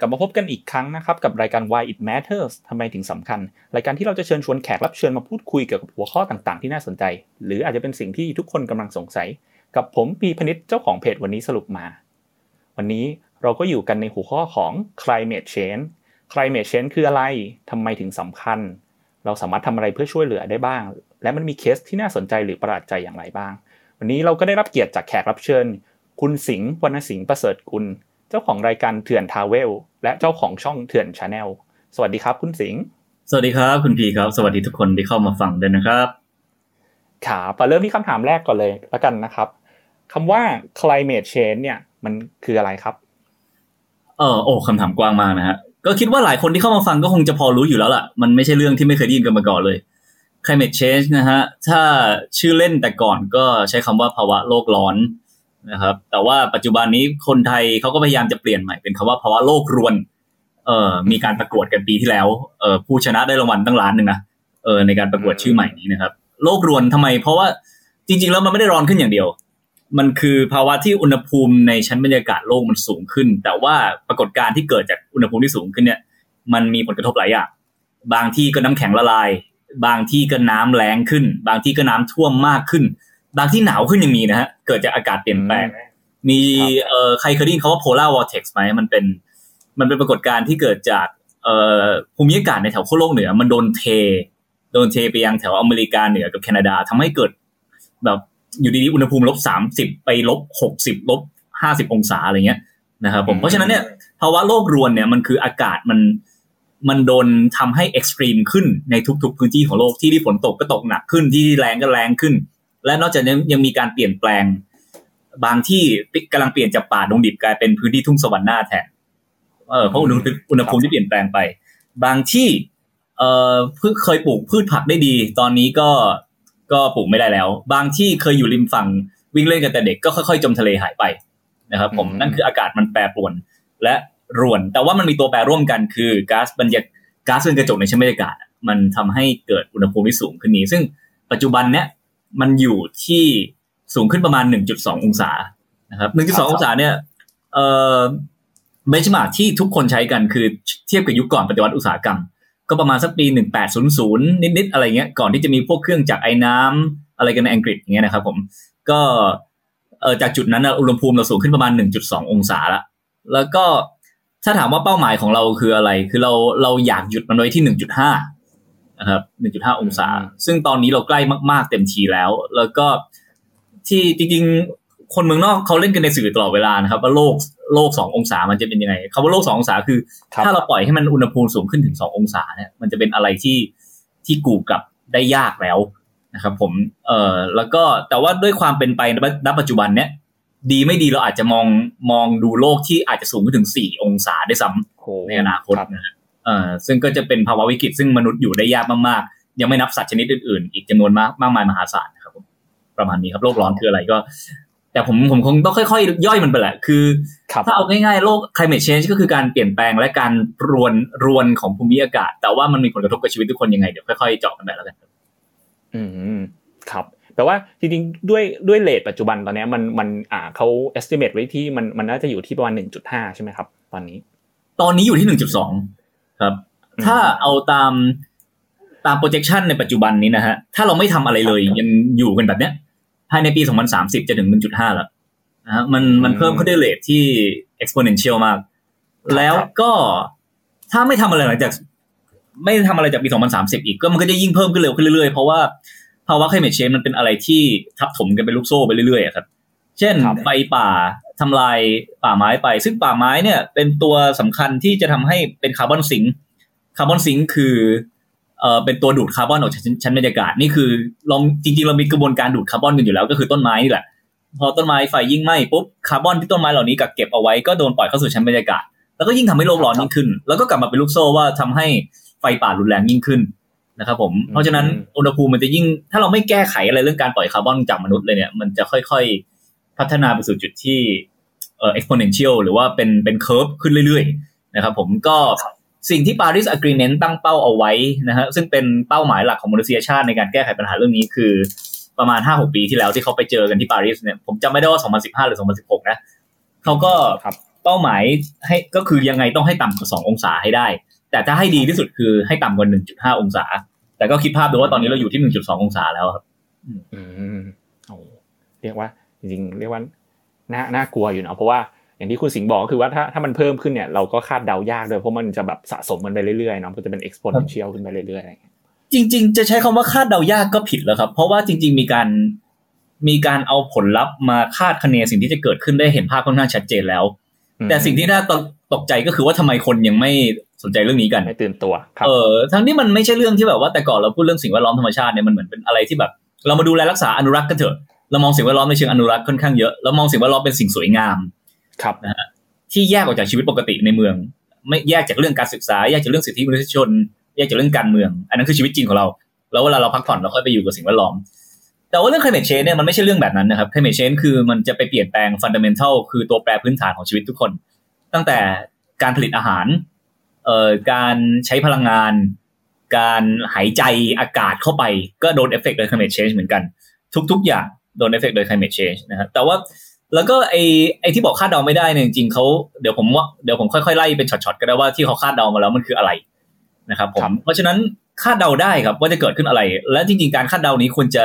กลับมาพบกันอีกครั้งนะครับ กับรายการ Why It Matters ทำไมถึงสำคัญ รายการที่เราจะเชิญชวนแขกรับเชิญมาพูดคุยเกี่ยวกับหัวข้อต่างๆ ที่น่าสนใจ หรืออาจจะเป็นสิ่งที่ทุกคนกำลังสงสัย กับผมปีพนิษเจ้าของเพจวันนี้สรุปมา วันนี้เราก็อยู่กันในหัวข้อของ climate change climate change คืออะไรทำไมถึงสำคัญ เราสามารถทำอะไรเพื่อช่วยเหลือได้บ้าง และมันมีเคสที่น่าสนใจหรือประหลาดใจอย่างไรบ้าง วันนี้เราก็ได้รับเกียรติจากแขกรับเชิญ คุณสิงห์วรรณสิงห์ประเสริฐกุล เจ้าของรายการเถื่อน Travel และเจ้าของช่องเถื่อน Channel สวัสดีครับ คุณสิงห์สวัสดีครับ คุณพีครับ สวัสดีทุกคนที่เข้ามาฟังด้วยนะครับครับมาเริ่มที่คำถามแรกก่อนเลยแล้วกันนะครับคำว่า climate change เนี่ย มันคืออะไรครับ เออโอ้คำถามกว้างมากนะฮะก็คิดว่าหลายคนที่เข้ามาฟังก็คงจะพอรู้อยู่แล้วล่ะ มันไม่ใช่เรื่องที่ไม่เคยได้ยินกันมาก่อนเลย climate change นะฮะ ถ้าชื่อเล่นแต่ก่อนก็ใช้คำว่าภาวะโลกร้อน นะครับ แต่ว่าปัจจุบันนี้คนไทยเขาก็พยายามจะเปลี่ยนใหม่เป็นคำว่าภาวะโลกรวน เอ่อมีการประกวดกันปีที่แล้วเอ่อผู้ชนะได้รางวัลตั้งล้านหนึ่งนะเออในการประกวดชื่อใหม่นี้นะครับ โลกรวนทำไม เพราะว่าจริง ๆ แล้วมันไม่ได้ร้อนขึ้นอย่างเดียว มันคือภาวะที่อุณหภูมิในชั้นบรรยากาศโลกมันสูงขึ้น แต่ว่าปรากฏการณ์ที่เกิดจากอุณหภูมิที่สูงขึ้นเนี่ยมันมีผลกระทบหลายอย่างบางที่ก็น้ำแข็งละลาย บางที่ก็น้ำแรงขึ้น บางที่ก็น้ำท่วมมากขึ้น บางที่หนาวขึ้นยังมีนะฮะ เกิดจากอากาศเปลี่ยนแปลง มีเอ่อใครเคยได้ยินคาว่า polar vortex ไหมมันเป็น มันเป็นปรากฏการณ์ที่เกิดจากเอ่อภูมิอากาศในแถวขั้วโลกเหนือ มันโดนเท โดนเทไปยังแถวอเมริกาเหนือกับแคนาดาทำให้เกิดแบบอยู่ดีๆอุณหภูมิลบสามสิบไปลบหกสิบลบห้าสิบองศาอะไรเงี้ยนะครับผมเพราะฉะนั้นเนี่ยภาวะโลกรวนเนี่ยมันคืออากาศมันมันโดนทำให้เอ็กซ์ตรีมขึ้นในทุก ๆ พื้นที่ของโลกที่ที่ฝนตกก็ตกหนักขึ้นที่แรงก็แรงขึ้น และนอกจากนี้ยังมีการเปลี่ยนแปลง บางที่กำลังเปลี่ยนจากป่าดงดิบกลายเป็นพื้นที่ทุ่งสวรรค์หน้าแทนเออเพราะอุณหภูมิอุณหภูมิที่เปลี่ยนแปลงไป บางที่เอ่อเคยปลูกพืชผักได้ดี ตอนนี้ก็ก็ปลูกไม่ได้แล้ว บางที่เคยอยู่ริมฝั่งวิ่งเล่นกันแต่เด็กก็ค่อยๆจมทะเลหายไปนะครับผมนั่นคืออากาศมันแปรปรวนและรวน แต่ว่ามันมีตัวแปรร่วมกันคือก๊าซบรรยากก๊าซเรือนกระจกในชั้นบรรยากาศ มันทำให้เกิดอุณหภูมิที่สูงขึ้นนี้ ซึ่งปัจจุบันเนี้ย มันอยู่ที่สูงขึ้นประมาณ 1.2 องศานะครับ1.2 องศาเนี่ยเอ่อเบนช์มาร์กที่ทุกคนใช้กันคือเทียบกับยุคก่อนปฏิวัติอุตสาหกรรม ก็ประมาณสักปี 1800 นิดๆอะไรเงี้ยก่อนที่จะมีพวกเครื่องจักรไอ้น้ำอะไรกันในอังกฤษอย่างเงี้ยนะครับผมก็เออจากจุดนั้นอุณหภูมิเราสูงขึ้นประมาณ 1.2 องศาละแล้วก็ถ้าถามว่าเป้าหมายของเราคืออะไร คือเราเราอยากหยุดมันไว้ที่ 1.5 นะครับ 1.5 องศา ซึ่งตอนนี้เราใกล้มาก ๆ เต็มทีแล้ว แล้วก็ที่จริงๆ คนเมืองนอกเขาเล่นกันในสื่อตลอดเวลานะครับ ว่าโลกโลก 2 องศามันจะเป็นยังไงคำว่าโลก 2 องศาคือ ถ้าเราปล่อยให้มันอุณหภูมิสูงขึ้นถึง 2 องศาเนี่ยมันจะเป็นอะไรที่ที่กูกลับได้ยากแล้วนะครับผมเอ่อแล้วก็แต่ว่าด้วยความเป็นไปณปัจจุบันเนี้ยดีไม่ดีเราอาจจะมองมองดูโลกที่อาจจะสูงขึ้นถึง 4 องศาได้ซ้ำในอนาคตนะเอ่อซึ่งก็จะเป็นภาวะวิกฤตซึ่งมนุษย์อยู่ได้ยากมากๆ ยังไม่นับสัตว์ชนิดอื่นๆ อีกจำนวนมากมากมายมหาศาลนะครับผมประมาณนี้ครับโลกร้อนคืออะไรก็ แต่ผมผมคงต้องค่อยๆ ย่อยมันไปแหละคือถ้าเอาง่ายๆโลก climate change ก็คือการเปลี่ยนแปลงและการรวนรวนของภูมิอากาศ แต่ว่ามันมีผลกระทบกับชีวิตทุกคนยังไงเดี๋ยวค่อยๆเจาะกันไปแล้วกันอืมครับแต่ว่าจริงๆด้วยด้วยเลทปัจจุบันตอนนี้มันมันอ่าเขา estimate ไว้ที่มันมันน่าจะอยู่ที่ประมาณหนึ่งจุดห้าใช่ไหมครับ ตอนนี้ ตอนนี้อยู่ที่หนึ่งจุดสอง ครับ ถ้าเอาตามตาม projection ในปัจจุบันนี้นะฮะ ถ้าเราไม่ทำอะไรเลยยังอยู่กันแบบเนี้ย ภายในปี 2030 จะถึง 1.5 แล้วนะฮะมันมันเพิ่มขึ้นด้วยเลทที่ exponential มาก แล้วก็ถ้าไม่ทำอะไรหลังจาก ไม่ทำอะไรจากปี 2030 อีกก็มันก็จะยิ่งเพิ่มขึ้นเร็วขึ้นเรื่อยๆ เพราะว่าภาวะ climate change มันเป็นอะไรที่ทับถมกันเป็นลูกโซ่ไปเรื่อยๆครับ เช่นไฟป่า ทำลายป่าไม้ไป ซึ่งป่าไม้เนี่ยเป็นตัวสำคัญที่จะทำให้เป็น carbon sink carbon sink คือเอ่อเป็นตัวดูดคาร์บอนออกจากชั้นบรรยากาศนี่คือเราจริงๆเรามีกระบวนการดูดคาร์บอนกันอยู่แล้ว ก็คือต้นไม้นี่แหละ พอต้นไม้ไฟยิ่งไหม้ปุ๊บคาร์บอนที่ต้นไม้เหล่านี้กักเก็บเอาไว้ก็โดนปล่อยเข้าสู่ชั้นบรรยากาศ แล้วก็ยิ่งทำให้โลกร้อนยิ่งขึ้น แล้วก็กลับมาเป็นลูกโซ่ว่าทำให้ไฟป่ารุนแรงยิ่งขึ้นนะครับผม เพราะฉะนั้นอุณหภูมิมันจะยิ่งถ้าเราไม่แก้ไขอะไรเรื่องการปล่อยคาร์บอนจากมนุษย์เลยเนี่ยมันจะค่อยๆ พัฒนาไปสู่จุดที่เอ่อ exponential หรือว่าเป็นเป็น curve ขึ้นเรื่อยๆนะครับผมก็สิ่งที่ Paris Agreement ตั้งเป้าเอาไว้นะฮะซึ่งเป็นเป้าหมายหลักของมนุษยชาติในการแก้ไขปัญหาเรื่องนี้คือประมาณ 5-6 ปีที่แล้วที่เขาไปเจอกันที่ปารีสเนี่ยผมจำไม่ได้ว่า 2015 หรือ 2016 นะเขาก็เป้าหมายให้ก็คือยังไงต้องให้ต่ำกว่าสององศาให้ได้ แต่ถ้าให้ดีที่สุดคือให้ต่ำกว่าหนึ่งจุดห้าองศา แต่ก็คิดภาพดูว่าตอนนี้เราอยู่ที่หนึ่งจุดสององศาแล้วครับอืมโอ้เรียกว่า จริงๆเรียกว่าน่าน่ากลัวอยู่เนาะเพราะว่าอย่างที่คุณสิงห์บอกก็คือว่าถ้าถ้ามันเพิ่มขึ้นเนี่ยเราก็คาดเดายากเลยเพราะมันจะแบบสะสมมันไปเรื่อยๆเนาะมันจะเป็น exponential ขึ้นไปเรื่อยๆจริง ๆ จะใช้คำว่าคาดเดายากก็ผิดแล้วครับ เพราะว่าจริง ๆ มีการมีการเอาผลลัพธ์มาคาดคะเนสิ่งที่จะเกิดขึ้นได้เห็นภาพค่อนข้างชัดเจนแล้ว แต่สิ่งที่น่าตกใจก็คือว่าทำไมคนยังไม่สนใจเรื่องนี้กันไม่ตื่นตัวครับเออทั้งที่มันไม่ใช่เรื่องที่แบบว่าแต่ก่อนเราพูดเรื่องสิ่งแวดล้อมธรรมชาติเนี่ยมันเหมือนเป็นอะไรที่แบบ เรามาดูแลรักษาอนุรักษ์กันเถอะ เรามองสิ่งแวดล้อมในเชิงอนุรักษ์ค่อนข้างเยอะเรามองสิ่งแวดล้อมเป็นสิ่งสวยงามครับนะฮะที่แยกออกจากชีวิตปกติในเมือง ไม่แยกจากเรื่องการศึกษา แยกจากเรื่องสิทธิมนุษยชน แยกจากเรื่องการเมือง อันนั้นคือชีวิตจริงของเรา แล้วเวลาเราพักผ่อนเราค่อยไปอยู่กับสิ่งแวดล้อม แต่ว่าเรื่อง climate change เนี่ยมันไม่ใช่เรื่องแบบนั้นนะครับ climate change คือมันจะไปเปลี่ยนแปลง fundamental คือตัวแปรพื้นฐานของชีวิตทุกคน ตั้งแต่การผลิตอาหารเอ่อการใช้พลังงาน การหายใจอากาศเข้าไป ก็โดนเอฟเฟกต์โดย climate change เหมือนกัน ทุก ๆ อย่าง โดนเอฟเฟกต์โดย climate change นะครับแต่ว่าแล้วก็ไอไอที่บอกคาดเดาไม่ได้เนี่ยจริงๆเขาเดี๋ยวผมว่าเดี๋ยวผมค่อยๆไล่เป็นช็อตๆก็ได้ว่าที่เขาคาดเดามาแล้วมันคืออะไรนะครับผมเพราะฉะนั้นคาดเดาได้ครับว่าจะเกิดขึ้นอะไร และจริงๆการคาดเดานี้ควรจะ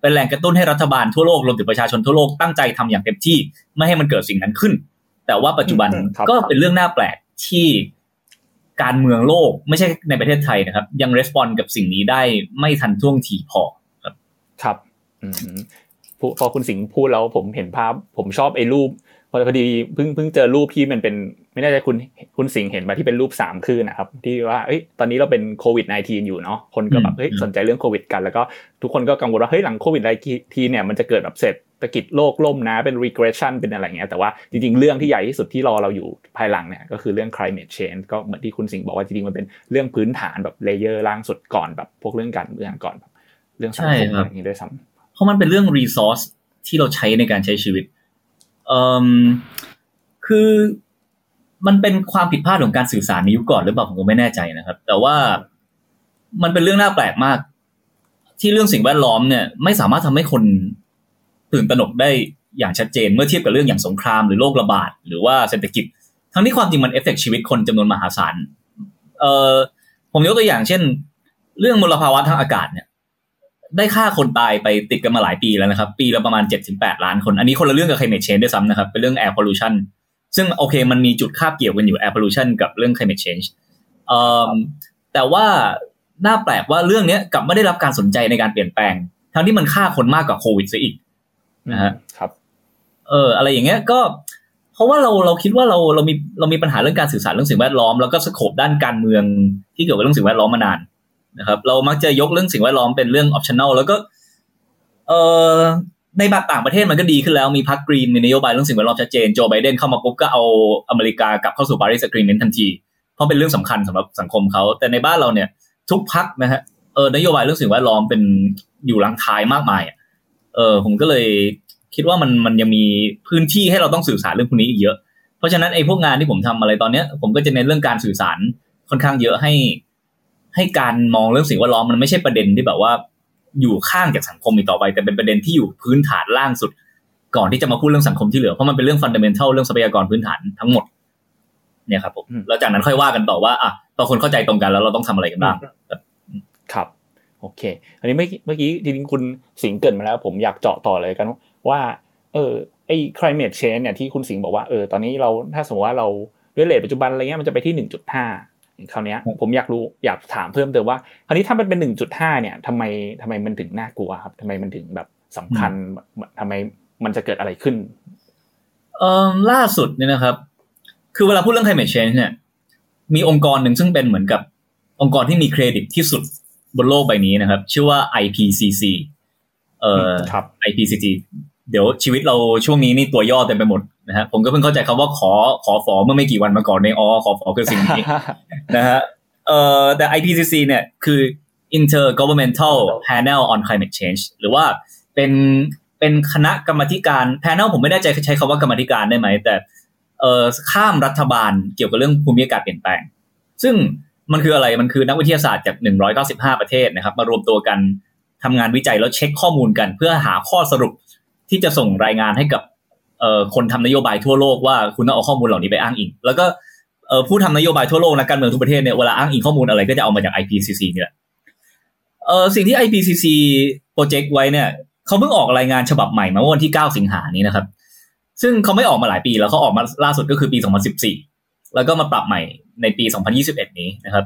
เป็นแรงกระตุ้นให้รัฐบาลทั่วโลกรวมถึงประชาชนทั่วโลกตั้งใจทำอย่างเต็มที่ไม่ให้มันเกิดสิ่งนั้นขึ้น แต่ว่าปัจจุบันก็เป็นเรื่องน่าแปลกที่การเมืองโลกไม่ใช่ในประเทศไทยนะครับ ยัง respond กับสิ่งนี้ได้ไม่ทันท่วงทีพอครับ ครับอืม พอคุณสิงห์พูดแล้วผมเห็นภาพ ผมชอบไอ้รูปพอพอดีเพิ่งเพิ่งเจอรูปที่มันเป็น ไม่แน่ใจคุณคุณสิงห์เห็นมาที่เป็นรูปสามคลื่นนะครับ ที่ว่าเอ้ยตอนนี้เราเป็นโควิด -19 อยู่เนาะคนก็แบบเฮ้ยสนใจเรื่องโควิดกันแล้วก็ทุกคนก็กังวลว่าเฮ้ยหลังโควิด -19 เนี่ยมันจะเกิดแบบเศรษฐกิจโลกล่มนะเป็น regression เป็นอะไรเงี้ยแต่ว่าจริงๆ เรื่องที่ใหญ่ที่สุดที่รอเราอยู่ภายหลังเนี่ยก็คือเรื่อง climate change ก็เหมือนที่คุณสิงห์บอกว่าจริงๆมันเป็นเรื่องพื้นฐานแบบ layer ล่างสุดก่อนแบบพวกเรื่องการเมืองก่อนแบบเรื่องสังคมอะไรอย่างนี้ด้วยซ้ำ เพราะมันเป็นเรื่อง resource ที่เราใช้ในการใช้ชีวิตเอ่อคือมันเป็นความผิดพลาดของการสื่อสารในยุคก่อนหรือเปล่าผมก็ไม่แน่ใจนะครับ แต่ว่ามันเป็นเรื่องน่าแปลกมาก ที่เรื่องสิ่งแวดล้อมเนี่ย ไม่สามารถทำให้คนตื่นตระหนกได้อย่างชัดเจนเมื่อเทียบกับเรื่องอย่างสงครามหรือโรคระบาดหรือว่าเศรษฐกิจ ทั้งที่ความจริงมันเอฟเฟกชีวิตคนจำนวนมหาศาลเอ่อผมยกตัวอย่างเช่น เรื่องมลภาวะทางอากาศเนี่ย ได้ฆ่าคนตายไปติดกันมาหลายปีแล้วนะครับ ปีละประมาณ 7-8 ล้านคน อันนี้คนละเรื่องกับ climate change ด้วยซ้ำนะครับ เป็นเรื่อง air pollution ซึ่งโอเคมันมีจุดคาบเกี่ยวกันอยู่ air pollution กับเรื่อง climate change เอ่อแต่ว่าน่าแปลกว่าเรื่องนี้กลับไม่ได้รับการสนใจในการเปลี่ยนแปลง ทั้งที่มันฆ่าคนมากกว่าโควิดซะอีกนะฮะครับ เออ อะไรอย่างเงี้ยก็เพราะว่าเราเราคิดว่าเราเรามีเรามีปัญหาเรื่องการสื่อสารเรื่องสิ่งแวดล้อมแล้วก็สโคปด้านการเมืองที่เกี่ยวกับเรื่องสิ่งแวดล้อมมานาน นะครับ เรามักจะยกเรื่องสิ่งแวดล้อมเป็นเรื่อง optional แล้วก็เออในบางต่างประเทศมันก็ดีขึ้นแล้วมีพรรคกรีนมีนโยบายเรื่องสิ่งแวดล้อมชัดเจนโจไบเดนเข้ามาปุ๊บก็เอาอเมริกากลับเข้าสู่ Paris Agreement ทันที เพราะเป็นเรื่องสำคัญสำหรับสังคมเขา แต่ในบ้านเราเนี่ย ทุกพรรคนะฮะเออนโยบายเรื่องสิ่งแวดล้อมเป็นอยู่ลังท้ายมากมายเออผมก็เลยคิดว่ามันมันยังมีพื้นที่ให้เราต้องสื่อสารเรื่องพวกนี้อีกเยอะ เพราะฉะนั้นไอ้พวกงานที่ผมทำอะไรตอนเนี้ย ผมก็จะเน้นเรื่องการสื่อสารค่อนข้างเยอะให้ ให้การมองเรื่องสิ่งแวดล้อมมันไม่ใช่ประเด็นที่แบบว่าอยู่ข้างจากสังคมอีกต่อไป แต่เป็นประเด็นที่อยู่พื้นฐานล่างสุด ก่อนที่จะมาพูดเรื่องสังคมที่เหลือเพราะมันเป็นเรื่องฟันเดเมนทัลเรื่องทรัพยากรพื้นฐานทั้งหมด เนี่ยครับผมแล้วจากนั้นค่อยว่ากันต่อว่าอะพอคนเข้าใจตรงกันแล้วเราต้องทำอะไรกันบ้างครับโอเคอันนี้เมื่อกี้เมื่อกี้จริงๆคุณสิงห์เกิดมาแล้ว ผมอยากเจาะต่อเลยกันว่า เออไอ้ climate change เนี่ยที่คุณสิงห์บอกว่าเออตอนนี้เราถ้าสมมติว่าเราด้วยเลทปัจจุบันอะไรเงี้ยมันจะไปที่หนึ่งจุดห้า คราวนี้ผมอยากรู้อยากถามเพิ่มเติมว่าคราวนี้ถ้ามันเป็นหนึ่งจุดห้าเนี่ยทำไมทำไมมันถึงน่ากลัวครับทำไมมันถึงแบบสำคัญทำไมมันจะเกิดอะไรขึ้นเอ่อล่าสุดเนี่ยนะครับ คือเวลาพูดเรื่อง climate change เนี่ย มีองค์กรหนึ่งซึ่งเป็นเหมือนกับองค์กรที่มีเครดิตที่สุดบนโลกใบนี้นะครับ ชื่อว่า IPCC เอ่อครับ IPCC เดี๋ยวชีวิตเราช่วงนี้นี่ตัวย่อเต็มไปหมดนะฮะผมก็เพิ่งเข้าใจคำว่าขอขอฝอเมื่อไม่กี่วันมาก่อนในอ๋อขอฝอคือสิ่งนี้นะฮะเอ่อแต่ IPCC เนี่ยคือ Intergovernmental Panel on Climate Change หรือว่าเป็นเป็นคณะกรรมธิการ panel ผมไม่แน่ใจใช้คำว่ากรรมธิการได้ไหม แต่เอ่อข้ามรัฐบาลเกี่ยวกับเรื่องภูมิอากาศเปลี่ยนแปลง ซึ่งมันคืออะไรมันคือนักวิทยาศาสตร์จาก 195 ประเทศนะครับ มารวมตัวกันทำงานวิจัยแล้วเช็คข้อมูลกัน เพื่อหาข้อสรุป ที่จะส่งรายงานให้กับเอ่อคนทำนโยบายทั่วโลกว่าคุณต้องเอาข้อมูลเหล่านี้ไปอ้างอิง แล้วก็เอ่อผู้ทำนโยบายทั่วโลกและการเมืองทุกประเทศเนี่ยเวลาอ้างอิงข้อมูลอะไรก็จะเอามาจาก IPCC นี่แหละเอ่อสิ่งที่ IPCC โปรเจกต์ไว้เนี่ยเขาเพิ่งออกรายงานฉบับใหม่มาวันที่ 9 สิงหานี้นะครับ ซึ่งเขาไม่ออกมาหลายปีแล้วเขาออกมาล่าสุดก็คือปี 2014 แล้วก็มาปรับใหม่ในปี 2021 นี้นะครับ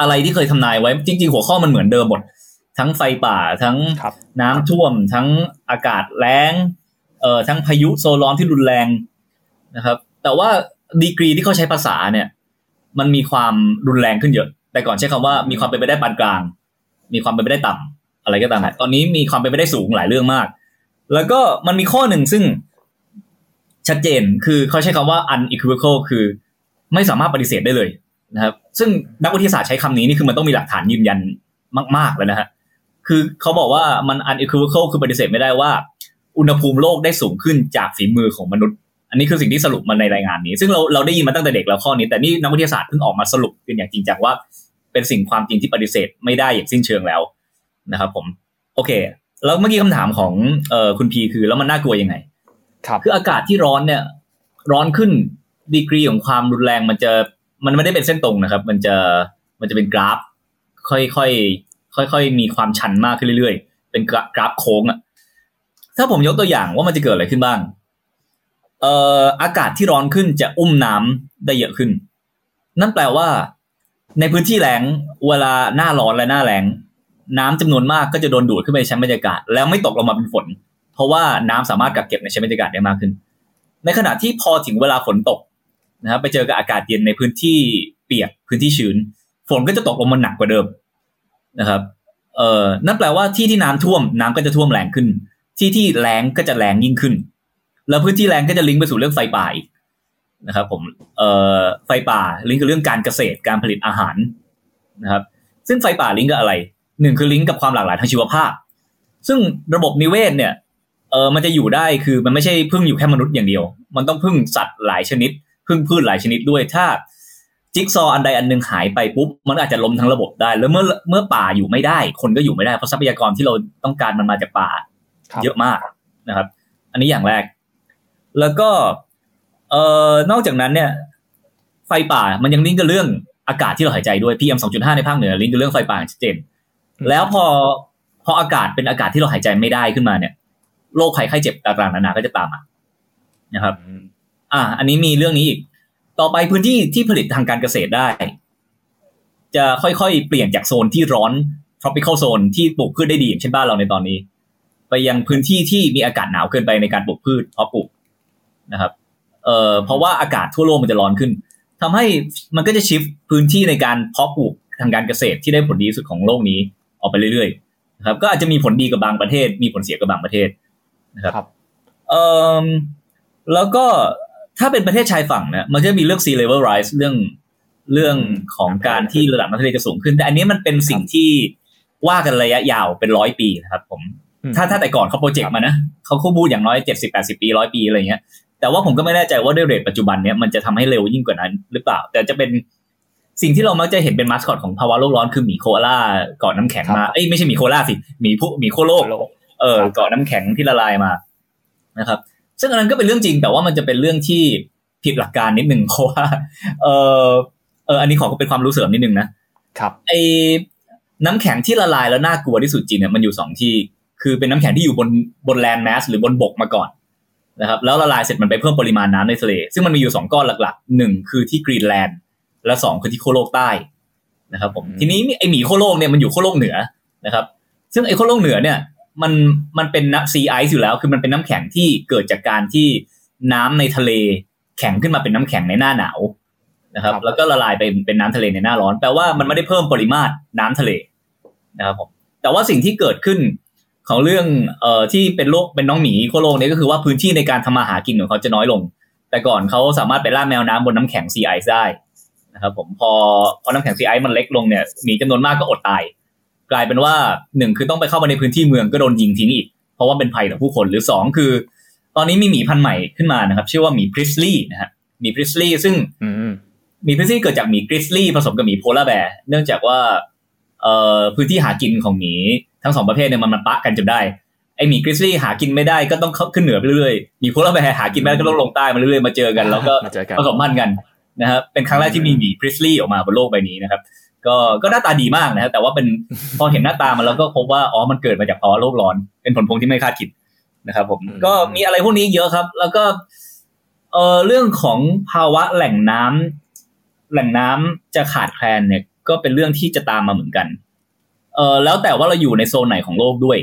อะไรที่เคยทำนายไว้จริง ๆ หัวข้อมันเหมือนเดิมหมด ทั้งไฟป่าทั้งน้ำท่วม ทั้งอากาศแล้งเอ่อทั้งพายุโซลอนที่รุนแรงนะครับ แต่ว่าดีกรีที่เขาใช้ภาษาเนี่ย มันมีความรุนแรงขึ้นเยอะ แต่ก่อนใช้คำว่ามีความเป็นไปได้ปานกลาง มีความเป็นไปได้ต่ำอะไรก็ตามตอนนี้มีความเป็นไปได้สูงหลายเรื่องมาก แล้วก็มันมีข้อหนึ่งซึ่งชัดเจนคือเขาใช้คำว่า unequivocal คือไม่สามารถปฏิเสธได้เลยนะครับ ซึ่งนักวิทยาศาสตร์ใช้คำนี้นี่คือมันต้องมีหลักฐานยืนยันมากๆเลยนะฮะ คือเขาบอกว่ามัน unequivocal คือปฏิเสธไม่ได้ว่า อุณหภูมิโลกได้สูงขึ้นจากฝีมือของมนุษย์ อันนี้คือสิ่งที่สรุปมาในรายงานนี้ ซึ่งเราเราได้ยินมาตั้งแต่เด็กแล้วข้อนี้ แต่นี่นักวิทยาศาสตร์เพิ่งออกมาสรุปเป็นอย่างจริงจังว่า เป็นสิ่งความจริงที่ปฏิเสธไม่ได้อย่างสิ้นเชิงแล้วนะครับ ผม โอเค แล้วเมื่อกี้คำถามของเอ่อคุณพีคือแล้วมันน่ากลัวยังไง ครับ คืออากาศที่ร้อนเนี่ย ร้อนขึ้นดีกรีของความรุนแรงมันจะมันไม่ได้เป็นเส้นตรงนะครับ มันจะมันจะเป็นกราฟ ค่อยค่อย ค่อยค่อยมีความชันมากขึ้นเรื่อยๆ เป็นกราฟโค้งอะถ้าผมยกตัวอย่างว่ามันจะเกิดอะไรขึ้นบ้าง เอ่ออากาศที่ร้อนขึ้นจะอุ้มน้ำได้เยอะขึ้น นั่นแปลว่า ในพื้นที่แล้งเวลาหน้าร้อนและหน้าแล้งน้ำจำนวนมากก็จะโดนดูดขึ้นไปในชั้นบรรยากาศ แล้วไม่ตกลงมาเป็นฝน เพราะว่าน้ำสามารถกักเก็บในชั้นบรรยากาศได้มากขึ้น ในขณะที่พอถึงเวลาฝนตกนะครับไปเจอกับอากาศเย็นในพื้นที่เปียกพื้นที่ชื้น ฝนก็จะตกลงมาหนักกว่าเดิม นะครับเอ่อนั่นแปลว่าที่ที่น้ำท่วมน้ำก็จะท่วมแรงขึ้น ที่ที่แรงก็จะแรงยิ่งขึ้น แล้วพื้นที่แรงก็จะลิงก์ไปสู่เรื่องไฟป่าอีกนะครับ ผมเอ่อไฟป่าลิงก์กับเรื่องการเกษตรการผลิตอาหารนะครับ ซึ่งไฟป่าลิงก์กับอะไรหนึ่งคือลิงก์กับความหลากหลายทางชีวภาพ ซึ่งระบบนิเวศเนี่ยเออมันจะอยู่ได้คือมันไม่ใช่พึ่งอยู่แค่มนุษย์อย่างเดียว มันต้องพึ่งสัตว์หลายชนิด พึ่งพืชหลายชนิดด้วย ถ้า จิ๊กซอว์อันใดอันหนึ่งหายไปปุ๊บมันอาจจะล้มทั้งระบบได้ แล้วเมื่อเมื่อป่าอยู่ไม่ได้ คนก็อยู่ไม่ได้เพราะทรัพยากรที่เราต้องการมันมาจากป่า เยอะมากนะครับ อันนี้อย่างแรก แล้วก็เอ่อนอกจากนั้นเนี่ย ไฟป่ามันยังลิงก์กับเรื่องอากาศที่เราหายใจด้วย PM 2.5 ในภาคเหนือลิงก์กับเรื่องไฟป่าชัดเจนแล้วพอพออากาศเป็นอากาศที่เราหายใจไม่ได้ขึ้นมาเนี่ยโรคภัยไข้เจ็บต่างๆนานาก็จะตามมานะครับ อ่า อันนี้มีเรื่องนี้อีก ต่อไปพื้นที่ที่ผลิตทางการเกษตรได้ จะค่อยๆ เปลี่ยนจากโซนที่ร้อน tropical zone ที่ปลูกพืชได้ดีอย่างเช่นบ้านเราในตอนนี้ ไปยังพื้นที่ที่มีอากาศหนาวเกินไปในการปลูกพืชเพาะปลูกนะครับ เอ่อเพราะว่าอากาศทั่วโลกมันจะร้อนขึ้นทำให้มันก็จะชิฟพื้นที่ในการเพาะปลูกทางการเกษตรที่ได้ผลดีที่สุดของโลกนี้ออกไปเรื่อยๆนะครับ ก็อาจจะมีผลดีกับบางประเทศ มีผลเสียกับบางประเทศนะครับ เอ่อแล้วก็ ถ้าเป็นประเทศชายฝั่งนะมันจะมีเรื่อง sea level rise เรื่องเรื่องของการที่ระดับน้ำทะเลจะสูงขึ้น แต่อันนี้มันเป็นสิ่งที่ว่ากันระยะยาวเป็นร้อยปีนะครับผม ถ้าถ้าแต่ก่อนเขาโปรเจกต์มานะเขาเขาบูดอย่างน้อยเจ็ดสิบแปดสิบปีร้อยปีอะไรเงี้ย แต่ว่าผมก็ไม่แน่ใจว่าด้วยเรทปัจจุบันเนี้ยมันจะทำให้เร็วยิ่งกว่านั้นหรือเปล่า แต่จะเป็นสิ่งที่เรามักจะเห็นเป็นมาสคอตของภาวะโลกร้อนคือหมีโคอาล่าเกาะน้ำแข็งมา เอ้ยไม่ใช่หมีโคอาล่าสิหมีผู้หมีโคโลก เออเกาะน้ำแข็งที่ละลายมานะครับ ซึ่งอันนั้นก็เป็นเรื่องจริงแต่ว่ามันจะเป็นเรื่องที่ผิดหลักการนิดนึงเพราะว่าเออเอออันนี้ขอเป็นความรู้เสริมนิดนึงนะครับไอ้น้ำแข็งที่ละลายแล้วน่ากลัวที่สุดจริงเนี่ยมันอยู่สองที่คือเป็นน้ำแข็งที่อยู่บนบนแลนด์แมสหรือบนบกมาก่อนนะครับแล้วละลายเสร็จมันไปเพิ่มปริมาณน้ำในทะเล ซึ่งมันมีอยู่สองก้อนหลักๆหนึ่งคือที่กรีนแลนด์และสองคือที่โคโลกใต้นะครับผมทีนี้ไอหมีโคโลกเนี่ยมันอยู่โคโลกเหนือนะครับ ซึ่งไอโคโลกเหนือเนี่ย มันมันเป็นน้ำซีไอซ์อยู่แล้ว คือมันเป็นน้ำแข็งที่เกิดจากการที่น้ำในทะเลแข็งขึ้นมาเป็นน้ำแข็งในหน้าหนาวนะครับ แล้วก็ละลายไปเป็นน้ำทะเลในหน้าร้อนแปลว่ามันไม่ได้เพิ่มปริมาตรน้ำทะเลนะครับผมแต่ว่าสิ่งที่เกิดขึ้นของเรื่องเอ่อที่เป็นโรคเป็นน้องหมีโคโลกนี้ก็คือว่าพื้นที่ในการทำมาหากินของเขาจะน้อยลง แต่ก่อนเขาสามารถไปล่าแมวน้ำบนน้ำแข็งซีไอซ์ได้นะครับผมพอพอน้ำแข็งซีไอซ์มันเล็กลงเนี่ยหมีจำนวนมากก็อดตาย กลายเป็นว่าหนึ่งคือต้องไปเข้ามาในพื้นที่เมืองก็โดนยิงทิ้งอีก เพราะว่าเป็นภัยต่อผู้คนหรือสองคือ ตอนนี้มีหมีพันธุ์ใหม่ขึ้นมานะครับ ชื่อว่าหมี pizzly นะฮะหมี pizzly ซึ่งหมี pizzly เกิดจากหมี grizzly ผสมกับหมี polar bear เนื่องจากว่าเอ่อพื้นที่หากินของหมีทั้งสองประเภทเนี่ยมันมันปะกันจนได้ไอ้หมี grizzly หากินไม่ได้ก็ต้องขึ้นเหนือไปเรื่อยๆหมี polar ไปหากินไม่ได้ก็ต้องลงใต้มาเรื่อยๆมาเจอกัน แล้วก็ผสมพันธุ์กันนะครับเป็นครั้งแรกที่มีหมี pizzly ออกมาบนโลกใบนี้นะครับ ก็ก็หน้าตาดีมากนะครับแต่ว่าเป็นพอเห็นหน้าตามันแล้วก็พบว่าอ๋อมันเกิดมาจากภาวะโลกร้อน เป็นผลพวงที่ไม่คาดคิดนะครับ ผมก็มีอะไรพวกนี้เยอะครับ แล้วก็เออเรื่องของภาวะแหล่งน้ำแหล่งน้ำจะขาดแคลนเนี่ย ก็เป็นเรื่องที่จะตามมาเหมือนกัน เออแล้วแต่ว่าเราอยู่ในโซนไหนของโลกด้วย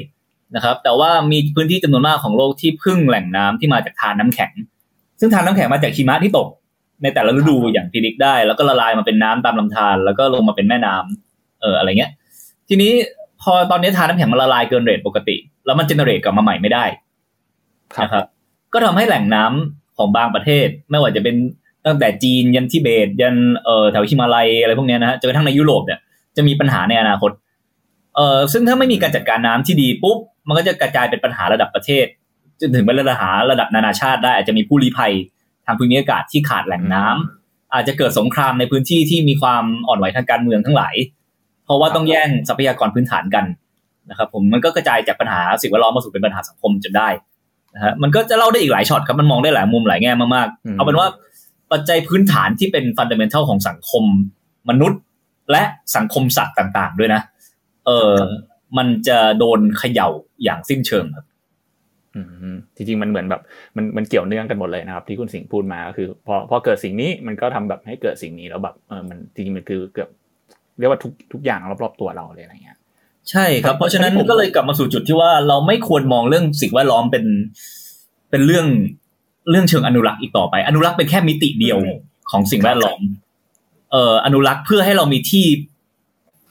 นะครับ แต่ว่ามีพื้นที่จำนวนมากของโลกที่พึ่งแหล่งน้ำที่มาจากทานน้าแข็ง ซึ่งทานน้ำแข็งมาจากหิมะที่ตก ในแต่ละฤดูอย่างพิริกได้ แล้วก็ละลายมาเป็นน้ำตามลำธารแล้วก็ลงมาเป็นแม่น้ำเอออะไรเงี้ย ทีนี้พอตอนนี้ทานน้ำแข็งมันละลายเกินเรทปกติ แล้วมันเจเนเรตกลับมาใหม่ไม่ได้นะครับ ก็ทำให้แหล่งน้ำของบางประเทศ ไม่ว่าจะเป็นตั้งแต่จีนยันทิเบต ยันเอ่อแถวฮิมาลัยอะไรพวกนี้นะฮะจนกระทั่งในยุโรปเนี่ยจะมีปัญหาในอนาคตเอ่อซึ่งถ้าไม่มีการจัดการน้ำที่ดีปุ๊บมันก็จะกระจายเป็นปัญหาระดับประเทศจนถึงเป็นปัญหาระดับนานาชาติได้อาจจะมีผู้ลี้ภัยทางภูมิอากาศที่ขาดแหล่งน้ำอาจจะเกิดสงครามในพื้นที่ที่มีความอ่อนไหวทางการเมืองทั้งหลาย เพราะว่าต้องแย่งทรัพยากรพื้นฐานกันนะครับผมมันก็กระจายจากปัญหาสิ่งแวดล้อมมาสู่เป็นปัญหาสังคมจนได้นะฮะมันก็จะเล่าได้อีกหลายช็อตครับมันมองได้หลายมุมหลายแง่มากๆเอาเป็นว่าปัจจัยพื้นฐานที่เป็นฟันเดเมนทัลของสังคมมนุษย์ และสังคมสัตว์ต่าง ๆ ด้วยนะ เออมันจะโดนเขย่าอย่างสิ้นเชิงครับ จริงๆมันเหมือนแบบมันมันเกี่ยวเนื่องกันหมดเลยนะครับ ที่คุณสิงห์พูดมาก็คือพอพอเกิดสิ่งนี้มันก็ทำแบบให้เกิดสิ่งนี้แล้วแบบเออมันจริงๆมันคือเกือบเรียกว่าทุกทุกอย่างรอบๆตัวเราเลยอะไรเงี้ยใช่ครับ เพราะฉะนั้นก็เลยกลับมาสู่จุดที่ว่าเราไม่ควรมองเรื่องสิ่งแวดล้อมเป็น เป็นเรื่องเรื่องเชิงอนุรักษ์อีกต่อไป อนุรักษ์เป็นแค่มิติเดียวของสิ่งแวดล้อม เอ่ออนุรักษ์เพื่อให้เรามีที่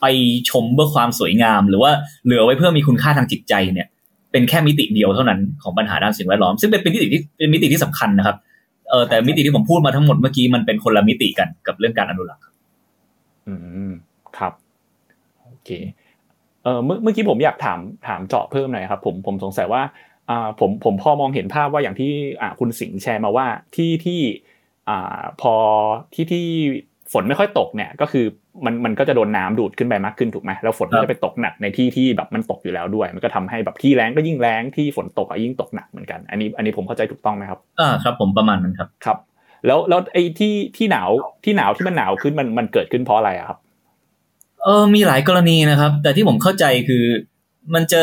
ไปชมเพื่อความสวยงาม หรือว่าเหลือไว้เพื่อมีคุณค่าทางจิตใจเนี่ย เป็นแค่มิติเดียวเท่านั้นของปัญหาด้านสิ่งแวดล้อม ซึ่งเป็นมิติที่เป็นมิติที่สำคัญนะครับเออแต่มิติที่ผมพูดมาทั้งหมดเมื่อกี้มันเป็นคนละมิติกันกับเรื่องการอนุรักษ์อืมครับโอเคเออเมื่อเมื่อกี้ผมอยากถามถามเจาะเพิ่มหน่อยครับ ผมผมสงสัยว่าอ่าผมผมพอมองเห็นภาพว่าอย่างที่อ่าคุณสิงห์แชร์มาว่าที่ที่อ่าพอที่ที่ฝนไม่ค่อยตกเนี่ยก็คือ มันมันก็จะโดนน้าดูดขึ้นไปมากขึ้นถูกไหมแล้วฝนก็จะไปตกหนักในที่ที่แบบมันตกอยู่แล้วด้วย มันก็ทำให้แบบที่แรงก็ยิ่งแรงที่ฝนตกยิ่งตกหนักเหมือนกัน อันนี้อันนี้ผมเข้าใจถูกต้องไหมครับอ่าครับ ผมประมาณนั้นครับครับ แล้วแล้วไอ้ที่ที่หนาวที่หนาวที่มันหนาวขึ้นมันมันเกิดขึ้นเพราะอะไรครับเออมีหลายกรณีนะครับ แต่ที่ผมเข้าใจคือมันจะ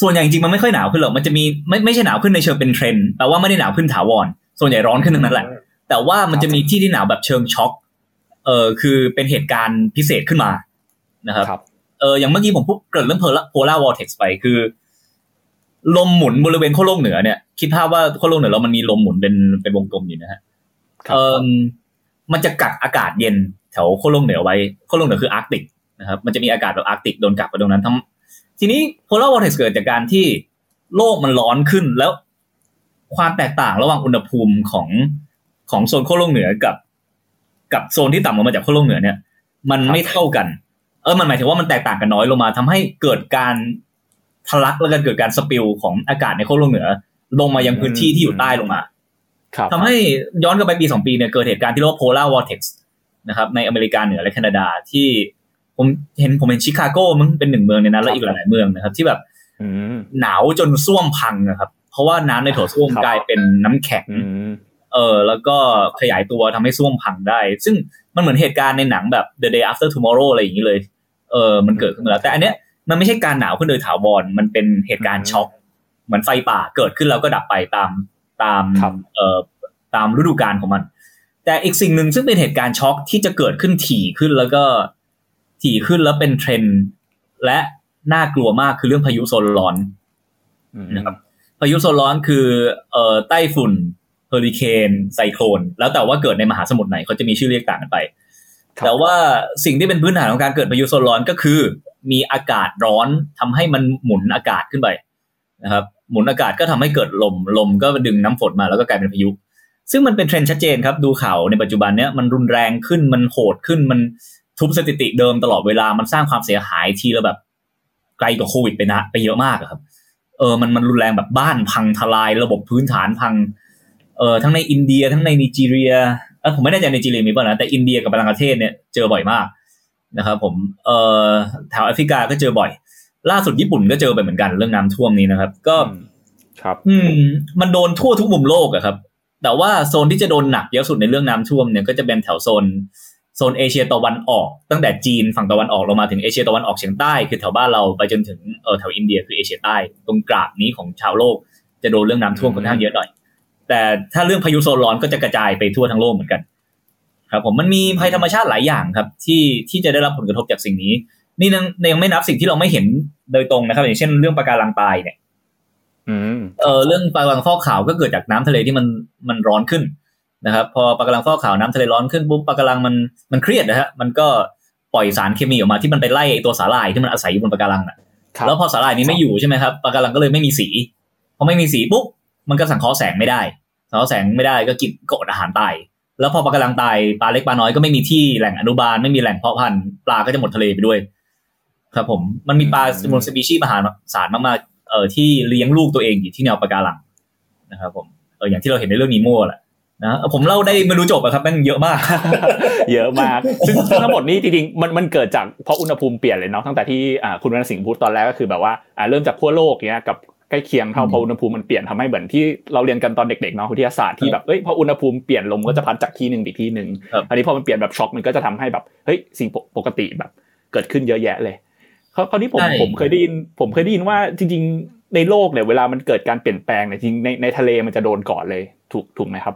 ส่วนใหญ่จริงมันไม่ค่อยหนาวขึ้นหรอกมันจะมีไม่ไม่ใช่หนาวขึ้นในเชิงเป็นเทรนด์แปลว่าไม่ได้หนาวขึ้นถาวร ส่วนใหญ่ร้อนขึ้นทั้งนั้นแหละ แต่ว่ามันจะมีที่ที่หนาวแบบเชิงช็อค เออคือเป็นเหตุการณ์พิเศษขึ้นมานะครับเอออย่างเมื่อกี้ผมพูดเกิดเรื่อง polar vortex ไปคือ ลมหมุนบริเวณขั้วโลกเหนือเนี่ยคิดภาพว่าขั้วโลกเหนือเรามันมีลมหมุนเป็นเป็นวงกลมอยู่นะฮะเออมันจะกักอากาศเย็นแถวขั้วโลกเหนือไว้ขั้วโลกเหนือคืออาร์กติกนะครับ มันจะมีอากาศแบบอาร์กติกโดนกักไว้ตรงนั้นทีนี้ polar vortex เกิดจากการที่โลกมันร้อนขึ้นแล้วความแตกต่างระหว่างอุณหภูมิของของโซนขั้วโลกเหนือกับ กับโซนที่ต่ำลงมาจากขั้วโลกเหนือเนี่ย มันไม่เท่ากัน เออมันหมายถึงว่ามันแตกต่างกันน้อยลงมาทำให้เกิดการทะลักแล้วกันเกิดการสปิลของอากาศในขั้วโลกเหนือ ลงมายังพื้นที่ที่อยู่ใต้ลงมาทำให้ย้อนกลับไปปีสองปีเนี่ยเกิดเหตุการณ์ที่เรียกว่า polar vortex นะครับในอเมริกาเหนือและแคนาดาที่ผมเห็นผมเห็นชิคาโกมึงเป็นหนึ่งเมืองในนั้นแล้วอีกหลายเมืองนะครับ ที่แบบหนาวจนส้วมพังนะครับ เพราะว่าน้ำในโถส้วมกลายเป็นน้ำแข็ง เออแล้วก็ขยายตัวทำให้ส้วมพังได้ ซึ่งมันเหมือนเหตุการณ์ในหนังแบบ The Day After Tomorrow อะไรอย่างนี้เลย เออมันเกิดขึ้นมาแล้ว แต่อันเนี้ยมันไม่ใช่การหนาวขึ้นโดยถาวรมันเป็นเหตุการณ์ช็อกเหมือนไฟป่าเกิดขึ้นแล้วก็ดับไปตามตามเอ่อตามฤดูกาลของมัน แต่อีกสิ่งหนึ่งซึ่งเป็นเหตุการณ์ช็อกที่จะเกิดขึ้นถี่ขึ้นแล้วก็ถี่ขึ้นแล้วเป็นเทรนด์และน่ากลัวมากคือเรื่องพายุโซนร้อนนะครับพายุโซนร้อนคือเอ่อไต้ฝุ่นเฮ อริเคนไซโคลนแล้วแต่ว่าเกิดในมหาสมุทรไหนเขาจะมีชื่อเรียกต่างกันไป แต่ว่าสิ่งที่เป็นพื้นฐานของการเกิดพายุโซนร้อนก็คือ มีอากาศร้อนทำให้มันหมุนอากาศขึ้นไปนะครับหมุนอากาศก็ทำให้เกิดลมลมก็ดึงน้ำฝนมาแล้วก็กลายเป็นพายุ ซึ่งมันเป็นเทรนด์ชัดเจนครับ ดูข่าวในปัจจุบันเนี้ยมันรุนแรงขึ้นมันโหดขึ้นมันทุบสถิติเดิมตลอดเวลามันสร้างความเสียหายทีละแบบไกลกว่าโควิดไปนะ ไปเยอะมากครับ เออมันมันรุนแรงแบบบ้านพังทลายระบบพื้นฐานพัง เออทั้งในอินเดียทั้งในนิจีเรียเออผมไม่แน่ใจในจีเรียมีป่ะนะแต่อินเดียกับบังกลาเทศเนี่ยเจอบ่อยมากนะครับผมเออแถวแอฟริกาก็เจอบ่อย ล่าสุดญี่ปุ่นก็เจอไปเหมือนกันเรื่องน้ำท่วมนี้นะครับ ก็ครับ อืม มันโดนทั่วทุกมุมโลกอะครับ แต่ว่าโซนที่จะโดนหนักเยอะสุดในเรื่องน้ำท่วมเนี่ยก็จะเป็นแถวโซนโซนเอเชียตะวันออก ตั้งแต่จีนฝั่งตะวันออกลงมาถึงเอเชียตะวันออกเฉียงใต้คือแถวบ้านเราไปจนถึงเออแถวอินเดียคือเอเชียใต้ ตรงกราบนี้ของชาวโลกจะโดนเรื่องน้ำท่วมค่อนข้างเยอะหน่อย แต่ถ้าเรื่องพายุโซนร้อนก็จะกระจายไปทั่วทั้งโลกเหมือนกัน ครับ ผมมันมีภัยธรรมชาติหลายอย่างครับ ที่ที่จะได้รับผลกระทบจากสิ่งนี้ นี่ยังยังไม่นับสิ่งที่เราไม่เห็นโดยตรงนะครับ อย่างเช่นเรื่องปะการังตายเนี่ยอืมเออเรื่องปะการังฟอกขาวก็เกิดจากน้ำทะเลที่มันมันร้อนขึ้นนะครับ พอปะการังฟอกขาวน้ำทะเลร้อนขึ้นปุ๊บปะการังมันมันเครียดนะฮะมันก็ปล่อยสารเคมีออกมาที่มันไปไล่ไอ้ตัวสาหร่ายที่มันอาศัยอยู่บนปะการังน่ะครับแล้วพอสาหร่ายนี้ไม่อยู่ใช่ไหมครับปะการังก็เลยไม่มีสีพอไม่มีสีปุ๊บ มันก็สังเคราะห์แสงไม่ได้ สังเคราะห์แสงไม่ได้ก็กินกอดอาหารตาย แล้วพอปะการังตายปลาเล็กปลาน้อยก็ไม่มีที่แหล่งอนุบาลไม่มีแหล่งเพาะพันธุ์ปลาก็จะหมดทะเลไปด้วย ครับผมมันมีปลาจำนวนสปีชีส์มหาศาลมากๆเอ่อที่เลี้ยงลูกตัวเองอยู่ที่แนวปะการังนะครับผมเอออย่างที่เราเห็นในเรื่องนีโม่แหละนะผมเล่าได้ไม่รู้จบอะครับแม่งเยอะมาก เยอะมากซึ่งทั้งหมดนี้จริงๆมันมันเกิดจากเพราะอุณหภูมิเปลี่ยนเลยเนาะตั้งแต่ที่คุณวรรณสิงห์พูดตอนแรกก็คือแบบว่าอ่าเริ่มจากขั้วโลกเนี้ยกับ ใกล้เคียงเท่าอืมพออุณหภูมิมันเปลี่ยนทำให้เหมือนที่เราเรียนกันตอนเด็กๆเนาะวิทยาศาสตร์ที่แบบเอ้ยพออุณหภูมิเปลี่ยนลมก็จะพัดจากที่หนึ่งไปที่หนึ่งครับอันนี้พอมันเปลี่ยนแบบช็อกมันก็จะทำให้แบบเฮ้ยสิ่งปกติแบบ เกิดขึ้นเยอะแยะเลยคราวคราวนี้ผมใช่ผมเคยได้ยินผมเคยได้ยินว่าจริง ๆ ในโลกเนี่ยเวลามันเกิดการเปลี่ยนแปลงเนี่ยจริงในในทะเลมันจะโดนก่อนเลยถูกถูกไหมครับ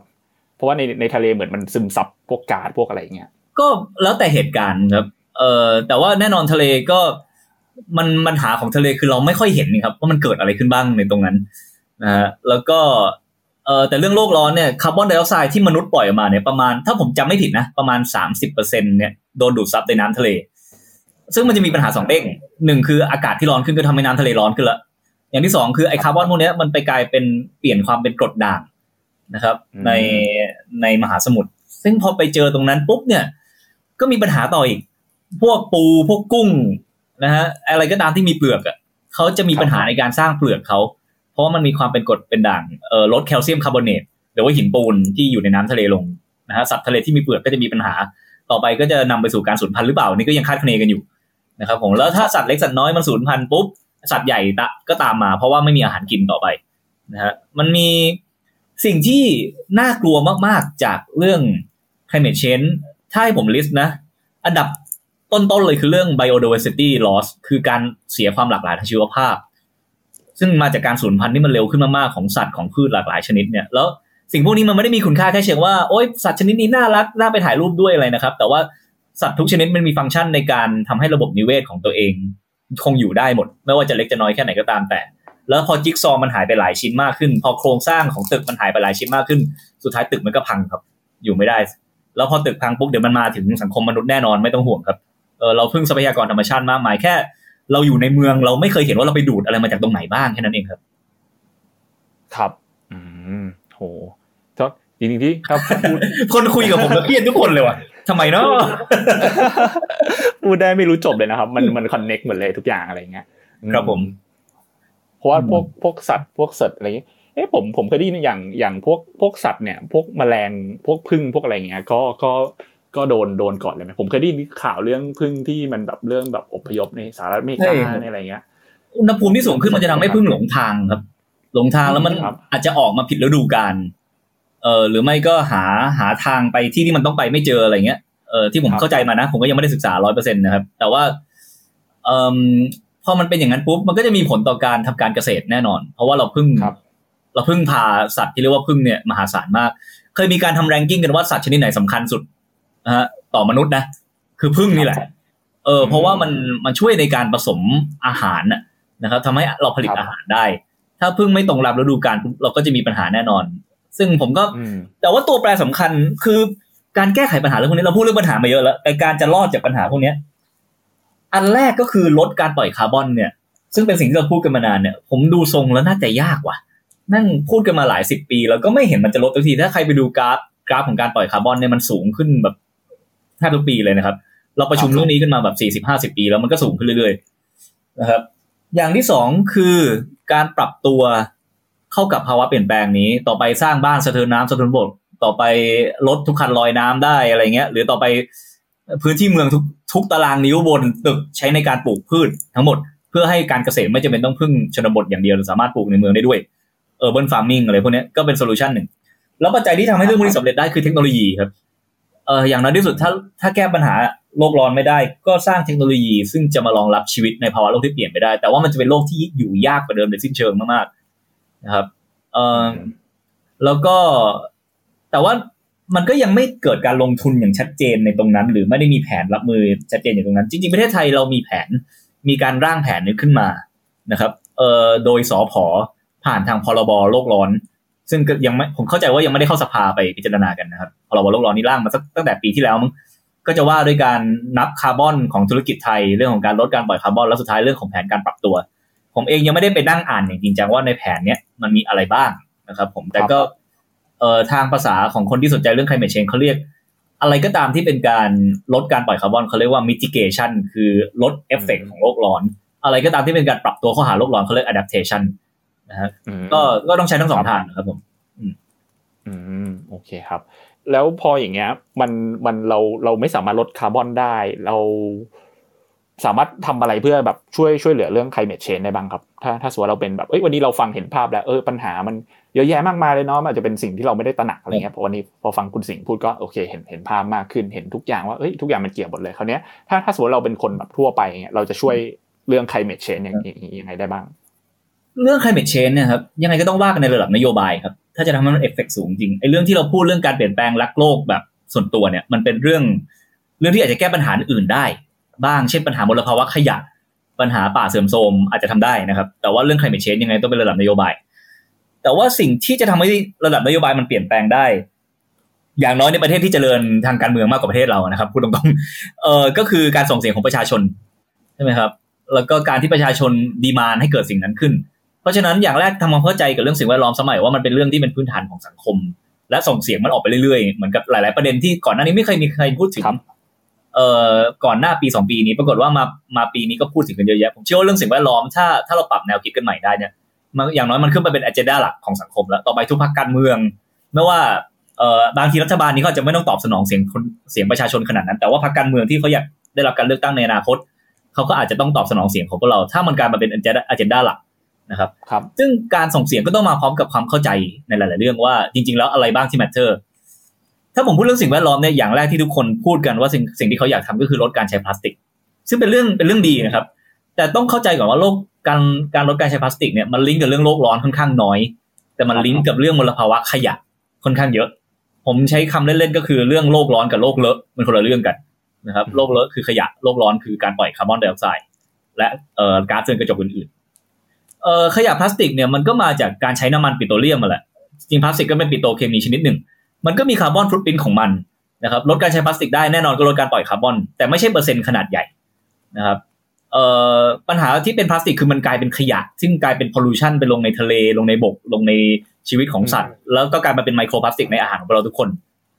เพราะว่าในในทะเลเหมือนมันซึมซับพวกก๊าซพวกอะไรอย่างเงี้ยก็แล้วแต่เหตุการณ์ครับเอ่อแต่ว่าแน่นอนทะเลก็ มันปัญหาของทะเลคือเราไม่ค่อยเห็นนี่ครับว่ามันเกิดอะไรขึ้นบ้างในตรงนั้นนะฮะแล้วก็เอ่อแต่เรื่องโลกร้อนเนี่ยคาร์บอนไดออกไซด์ที่มนุษย์ปล่อยออกมาเนี่ยประมาณถ้าผมจำไม่ผิดนะ ประมาณ 30%เนี่ยโดนดูดซับในน้ำทะเล ซึ่งมันจะมีปัญหาสองเด้งหนึ่งคืออากาศที่ร้อนขึ้นก็ทำให้น้ำทะเลร้อนขึ้นละอย่างที่สองคือไอ้คาร์บอนพวกเนี้ยมันไปกลายเป็นเปลี่ยนความเป็นกรดด่างนะครับอืมในในมหาสมุทรซึ่งพอไปเจอตรงนั้นปุ๊บเนี่ย ก็มีปัญหาต่ออีก พวกปูพวกกุ้ง นะฮะอะไรก็ตามที่มีเปลือกอะเขาจะมีปัญหาในการสร้างเปลือกเขา เพราะว่ามันมีความเป็นกรดเป็นด่างเอ่อลดแคลเซียมคาร์บอเนตหรือว่าหินปูนที่อยู่ในน้ำทะเลลงนะฮะสัตว์ทะเลที่มีเปลือกก็จะมีปัญหา ต่อไปก็จะนำไปสู่การสูญพันธุ์หรือเปล่านี่ก็ยังคาดคะเนกันอยู่นะครับผมแล้วถ้าสัตว์เล็กสัตว์น้อยมันสูญพันธุ์ปุ๊บสัตว์ใหญ่ตะก็ตามมา เพราะว่าไม่มีอาหารกินต่อไปนะฮะมันมีสิ่งที่น่ากลัวมาก ๆ จากเรื่อง climate change ถ้าให้ผมลิสต์นะ อันดับ ต้นๆเลยคือเรื่อง biodiversity loss คือการเสียความหลากหลายทางชีวภาพ ซึ่งมาจากการสูญพันธุ์ที่มันเร็วขึ้นมากๆของสัตว์ของพืชหลากหลายชนิดเนี่ยแล้วสิ่งพวกนี้มันไม่ได้มีคุณค่าแค่เชิงว่าโอ๊ยสัตว์ชนิดนี้น่ารักน่าไปถ่ายรูปด้วยอะไรนะครับ แต่ว่าสัตว์ทุกชนิดมันมีฟังก์ชันในการทำให้ระบบนิเวศของตัวเอง คงอยู่ได้หมด ไม่ว่าจะเล็กจะน้อยแค่ไหนก็ตามแต่ แล้วพอจิ๊กซอว์มันหายไปหลายชิ้นมากขึ้น พอโครงสร้างของตึกมันหายไปหลายชิ้นมากขึ้น สุดท้ายตึกมันก็พังครับ อยู่ไม่ได้ แล้วพอตึกพังปุ๊บเดี๋ยวมันมาถึงสังคมมนุษย์แน่นอนไม่ต้องห่วงครับ เออเราพึ่งทรัพยากรธรรมชาติมากมายแค่ เราอยู่ในเมืองเราไม่เคยเห็นว่าเราไปดูดอะไรมาจากตรงไหนบ้างแค่นั้นเองครับ ครับ อืมโหก็จริงๆที่ครับพูดคนคุยกับผมแล้วเครียดทุกคนเลยว่ะทำไมเนาะพูดได้ไม่รู้จบเลยนะครับ มันมันคอนเน็กหมดเลยทุกอย่างอะไรเงี้ยอืครับผม เพราะว่าอืมพวกพวกสัตว์พวกสัตว์อะไรเงี้ยเอ๊ะผมผมเคยได้ยินอย่างอย่างพวกพวกสัตว์เนี่ย พวกแมลงพวกพึ่งพวกอะไรเงี้ย ก็ก็ ก็โดนโดนก่อนเลยไหมผมเคยได้ยินข่าวเรื่องพึ่งที่มันแบบเรื่องแบบอพยพในสหรัฐอเมริกาในอะไรเงี้ยอุณหภูมิที่สูงขึ้นมันจะทำให้พึ่งหลงทางครับ หลงทางแล้วมันครับอาจจะออกมาผิดฤดูกาลเออหรือไม่ก็หาหาทางไปที่ที่มันต้องไปไม่เจออะไรเงี้ยเออที่ผมครับเข้าใจมานะ ผมก็ยังไม่ได้ศึกษาร้อยเปอร์เซ็นต์นะครับ แต่ว่าเอ่อพอมันเป็นอย่างนั้นปุ๊บมันก็จะมีผลต่อการทำการเกษตรแน่นอน เพราะว่าเราพึ่งครับเราพึ่งพาสัตว์ที่เรียกว่าพึ่งเนี่ยมหาศาลมาก เคยมีการทำแรงกิ้งกันว่าสัตว์ชนิดไหนสำคัญสุด นะฮะต่อมนุษย์นะ คือพึ่งนี่แหละ เออ เพราะว่ามันมันช่วยในการผสมอาหารน่ะนะครับทำให้เราผลิตครับอาหารได้ ถ้าพึ่งไม่ตรงรับฤดูกาลปุ๊บเราก็จะมีปัญหาแน่นอน ซึ่งผมก็อืมแต่ว่าตัวแปรสำคัญคือการแก้ไขปัญหาเรื่องพวกนี้เราพูดเรื่องปัญหามาเยอะแล้วแต่การจะรอดจากปัญหาพวกเนี้ยอันแรกก็คือลดการปล่อยคาร์บอนเนี่ย ซึ่งเป็นสิ่งที่เราพูดกันมานานเนี่ย ผมดูทรงแล้วน่าจะยากว่ะ นั่งพูดกันมาหลายสิบปี แล้วก็ไม่เห็นมันจะลดสักที ถ้าใครไปดูกราฟกราฟของการปล่อยคาร์บอนเนี่ยมันสูงขึ้นแบบ แทบทุกปีเลยนะครับ เราประชุมเรื่องนี้กันมาแบบสี่สิบห้าสิบปีแล้วมันก็สูงขึ้นเรื่อยๆนะครับ อย่างที่สองคือการปรับตัวเข้ากับภาวะเปลี่ยนแปลงนี้ ต่อไปสร้างบ้านสะเทินน้ำสะเทินบกต่อไปลดทุกคันลอยน้ำได้อะไรเงี้ย หรือต่อไปพื้นที่เมืองทุกทุกตารางนิ้วบนตึกใช้ในการปลูกพืชทั้งหมด เพื่อให้การเกษตรไม่จำเป็นต้องพึ่งชนบทอย่างเดียวสามารถปลูกในเมืองได้ด้วย urban farming อะไรพวกนี้ก็เป็น solution หนึ่งแล้วปัจจัยที่ทำให้เรื่องพวกนี้สำเร็จได้คือเทคโนโลยีครับ เอออย่างน้อยที่สุดถ้าถ้าแก้ปัญหาโลกร้อนไม่ได้ ก็สร้างเทคโนโลยี ซึ่งจะมารองรับชีวิตในภาวะโลกที่เปลี่ยนไปได้ แต่ว่ามันจะเป็นโลกที่อยู่ยากกว่าเดิมโดยสิ้นเชิงมากๆนะครับเออแล้วก็แต่ว่ามันก็ยังไม่เกิดการลงทุนอย่างชัดเจนในตรงนั้น หรือไม่ได้มีแผนรับมือชัดเจนอย่างตรงนั้น จริงๆประเทศไทยเรามีแผนมีการร่างแผนนี้ขึ้นมานะครับเอ่อโดยสอพอผ่านทางพรบโลกร้อน ซึ่งยังไม่ผมเข้าใจว่ายังไม่ได้เข้าสภาไปพิจารณากันนะครับพรบโลกร้อนนี่ร่างมาตั้งแต่ปีที่แล้วมั้งก็จะว่าด้วยการนับคาร์บอนของธุรกิจไทยเรื่องของการลดการปล่อยคาร์บอนแล้วสุดท้ายเรื่องของแผนการปรับตัว ผมเองยังไม่ได้ไปนั่งอ่านอย่างจริงจังว่าในแผนเนี้ยมันมีอะไรบ้างนะครับ ผมแต่ก็เอ่อทางภาษาของคนที่สนใจเรื่อง climate change เขาเรียก อะไรก็ตามที่เป็นการลดการปล่อยคาร์บอนเขาเรียกว่า mitigation คือลดเอฟเฟกของโลกร้อน อะไรก็ตามที่เป็นการปรับตัวเข้าหาโลกร้อนเขาเรียก adaptation นะฮะก็ก็ต้องใช้ทั้งสองทางนะครับผมอืมโอเคครับ แล้วพออย่างเงี้ย มันมันเราเราไม่สามารถลดคาร์บอนได้ เราสามารถทำอะไรเพื่อแบบช่วยช่วยเหลือเรื่อง climate change ได้บ้างครับ ถ้าถ้าสมมติเราเป็นแบบเอ้ยวันนี้เราฟังเห็นภาพแล้วเออปัญหามันเยอะแยะมากมายเลยเนาะมันอาจจะเป็นสิ่งที่เราไม่ได้ตระหนักอะไรเงี้ยพอวันนี้พอฟังคุณสิงห์พูดก็โอเคเห็นเห็นภาพมากขึ้นเห็นทุกอย่างว่าเอ้ยทุกอย่างมันเกี่ยวหมดเลยคราวนี้ยถ้าถ้าสมมติเราเป็นคนแบบทั่วไปเงี้ยเราจะช่วยเรื่อง climate change อย่างยังไงได้บ้าง เรื่อง climate change เนี่ยครับยังไงก็ต้องว่ากันในระดับนโยบายครับ ถ้าจะทำให้มันเอฟเฟกสูงจริงไอ้เรื่องที่เราพูดเรื่องการเปลี่ยนแปลงรักโลกแบบส่วนตัวเนี่ย มันเป็นเรื่องเรื่องที่อาจจะแก้ปัญหาอื่นได้ บ้างเช่นปัญหามลภาวะขยะปัญหาป่าเสื่อมโทรมอาจจะทำได้นะครับ แต่ว่าเรื่อง climate change ยังไงต้องเป็นระดับนโยบาย แต่ว่าสิ่งที่จะทำให้ระดับนโยบายมันเปลี่ยนแปลงได้ อย่างน้อยในประเทศที่เจริญทางการเมืองมากกว่าประเทศเรานะครับพูดตรงๆเออก็คือการส่งเสียงของประชาชนใช่ไหมครับ แล้วก็การที่ประชาชนดีมานให้เกิดสิ่งนั้นขึ้น เพราะฉะนั้นอย่างแรกทำความเข้าใจกับเรื่องสิ่งแวดล้อมสมัยว่ามันเป็นเรื่องที่เป็นพื้นฐานของสังคม และส่งเสียงมันออกไปเรื่อยๆ เหมือนกับหลาย ๆประเด็นที่ก่อนหน้านี้ไม่เคยมีใครพูดถึงเอ่อก่อนหน้าปีสองปีนี้ปรากฏว่ามามาปีนี้ก็พูดถึงกันเยอะแยะผมเชื่อว่าเรื่องสิ่งแวดล้อมถ้าถ้าเราปรับแนวคิดกันใหม่ได้เนี่ยมันอย่างน้อยมันขึ้นมาเป็นอเจนดาหลักของสังคมแล้วต่อไปทุกพรรคการเมืองไม่ว่าเอ่อบางทีรัฐบาลนี้ก็จะไม่ต้องตอบสนองเสียงคนเสียงประชาชนขนาดนั้น แต่ว่าพรรคการเมืองที่เขาอยากได้รับการเลือกตั้งในอนาคตเขาก็อาจจะต้องตอบสนองเสียงของพวกเรา ถ้ามันกลายมาเป็นอเจนดาหลัก นะครับครับซึ่งการส่งเสียงก็ต้องมาพร้อมกับความเข้าใจในหลาย ๆ เรื่องว่าจริง ๆ แล้วอะไรบ้างที่แมทเทอร์ถ้าผมพูดเรื่องสิ่งแวดล้อมเนี่ยอย่างแรกที่ทุกคนพูดกันว่าสิ่งสิ่งที่เขาอยากทำก็คือลดการใช้พลาสติก ซึ่งเป็นเรื่องเป็นเรื่องดีนะครับ แต่ต้องเข้าใจก่อนว่าโลกการการลดการใช้พลาสติกเนี่ยมันลิงก์กับเรื่องโลกร้อนค่อนข้างน้อย แต่มันลิงก์กับเรื่องมลภาวะขยะค่อนข้างเยอะ ผมใช้คำเล่น ๆ ก็คือเรื่องโลกร้อนกับโลกเลอะมันคนละเรื่องกันนะครับโลกเลอะคือขยะโลกร้อนคือการปล่อยคาร์บอนไดออกไซด์และเอ่อก๊าซเรือนกระจกอื่นๆ เอ่อขยะพลาสติกเนี่ยมันก็มาจากการใช้น้ำมันปิโตรเลียมมาแหละจริงพลาสติกก็เป็นปิโตรเคมีชนิดหนึ่ง มันก็มี carbon footprint ของมันนะครับลดการใช้พลาสติกได้แน่นอนก็ลดการปล่อยคาร์บอน แต่ไม่ใช่เปอร์เซ็นต์ขนาดใหญ่นะครับเอ่อปัญหาที่เป็นพลาสติกคือมันกลายเป็นขยะ ซึ่งกลายเป็น pollution ไปลงในทะเลลงในบกลงในชีวิตของสัตว์ แล้วก็กลายมาเป็นไมโครพลาสติกในอาหารของเราทุกคน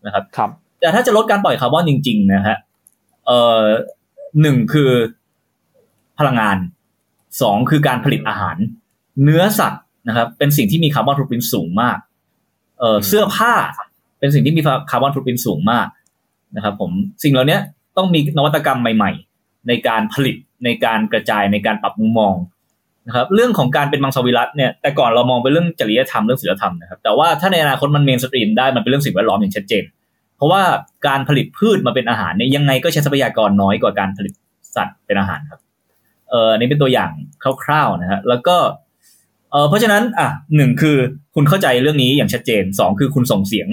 นะครับครับ แต่ถ้าจะลดการปล่อยคาร์บอนจริง ๆ นะฮะเอ่อหนึ่งคือพลังงาน สองคือการผลิตอาหาร เนื้อสัตว์นะครับ เป็นสิ่งที่มี carbon footprint สูงมากเสื้อผ้าเป็นสิ่งที่มี carbon footprint สูงมากนะครับ ผมสิ่งเหล่านี้ต้องมีนวัตกรรมใหม่ ๆ ในการผลิตในการกระจายในการปรับมุมมองนะครับ เรื่องของการเป็นมังสวิรัตเนี่ยแต่ก่อนเรามองเป็นเรื่องจริยธรรมเรื่องศีลธรรมนะครับ แต่ว่าถ้าในอนาคตมัน mainstream ได้มันเป็นเรื่องสิ่งแวดล้อมอย่างชัดเจน เพราะว่าการผลิตพืชมาเป็นอาหารเนี่ยยังไงก็ใช้ทรัพยากรน้อยกว่าการผลิตสัตว์เป็นอาหารครับ เออนี่เป็นตัวอย่างคร่าวๆนะฮะแล้วก็เออเพราะฉะนั้นอะหนึ่งคือคุณเข้าใจเรื่องนี้อย่างชัดเจนสองคือคุณส่งเสียง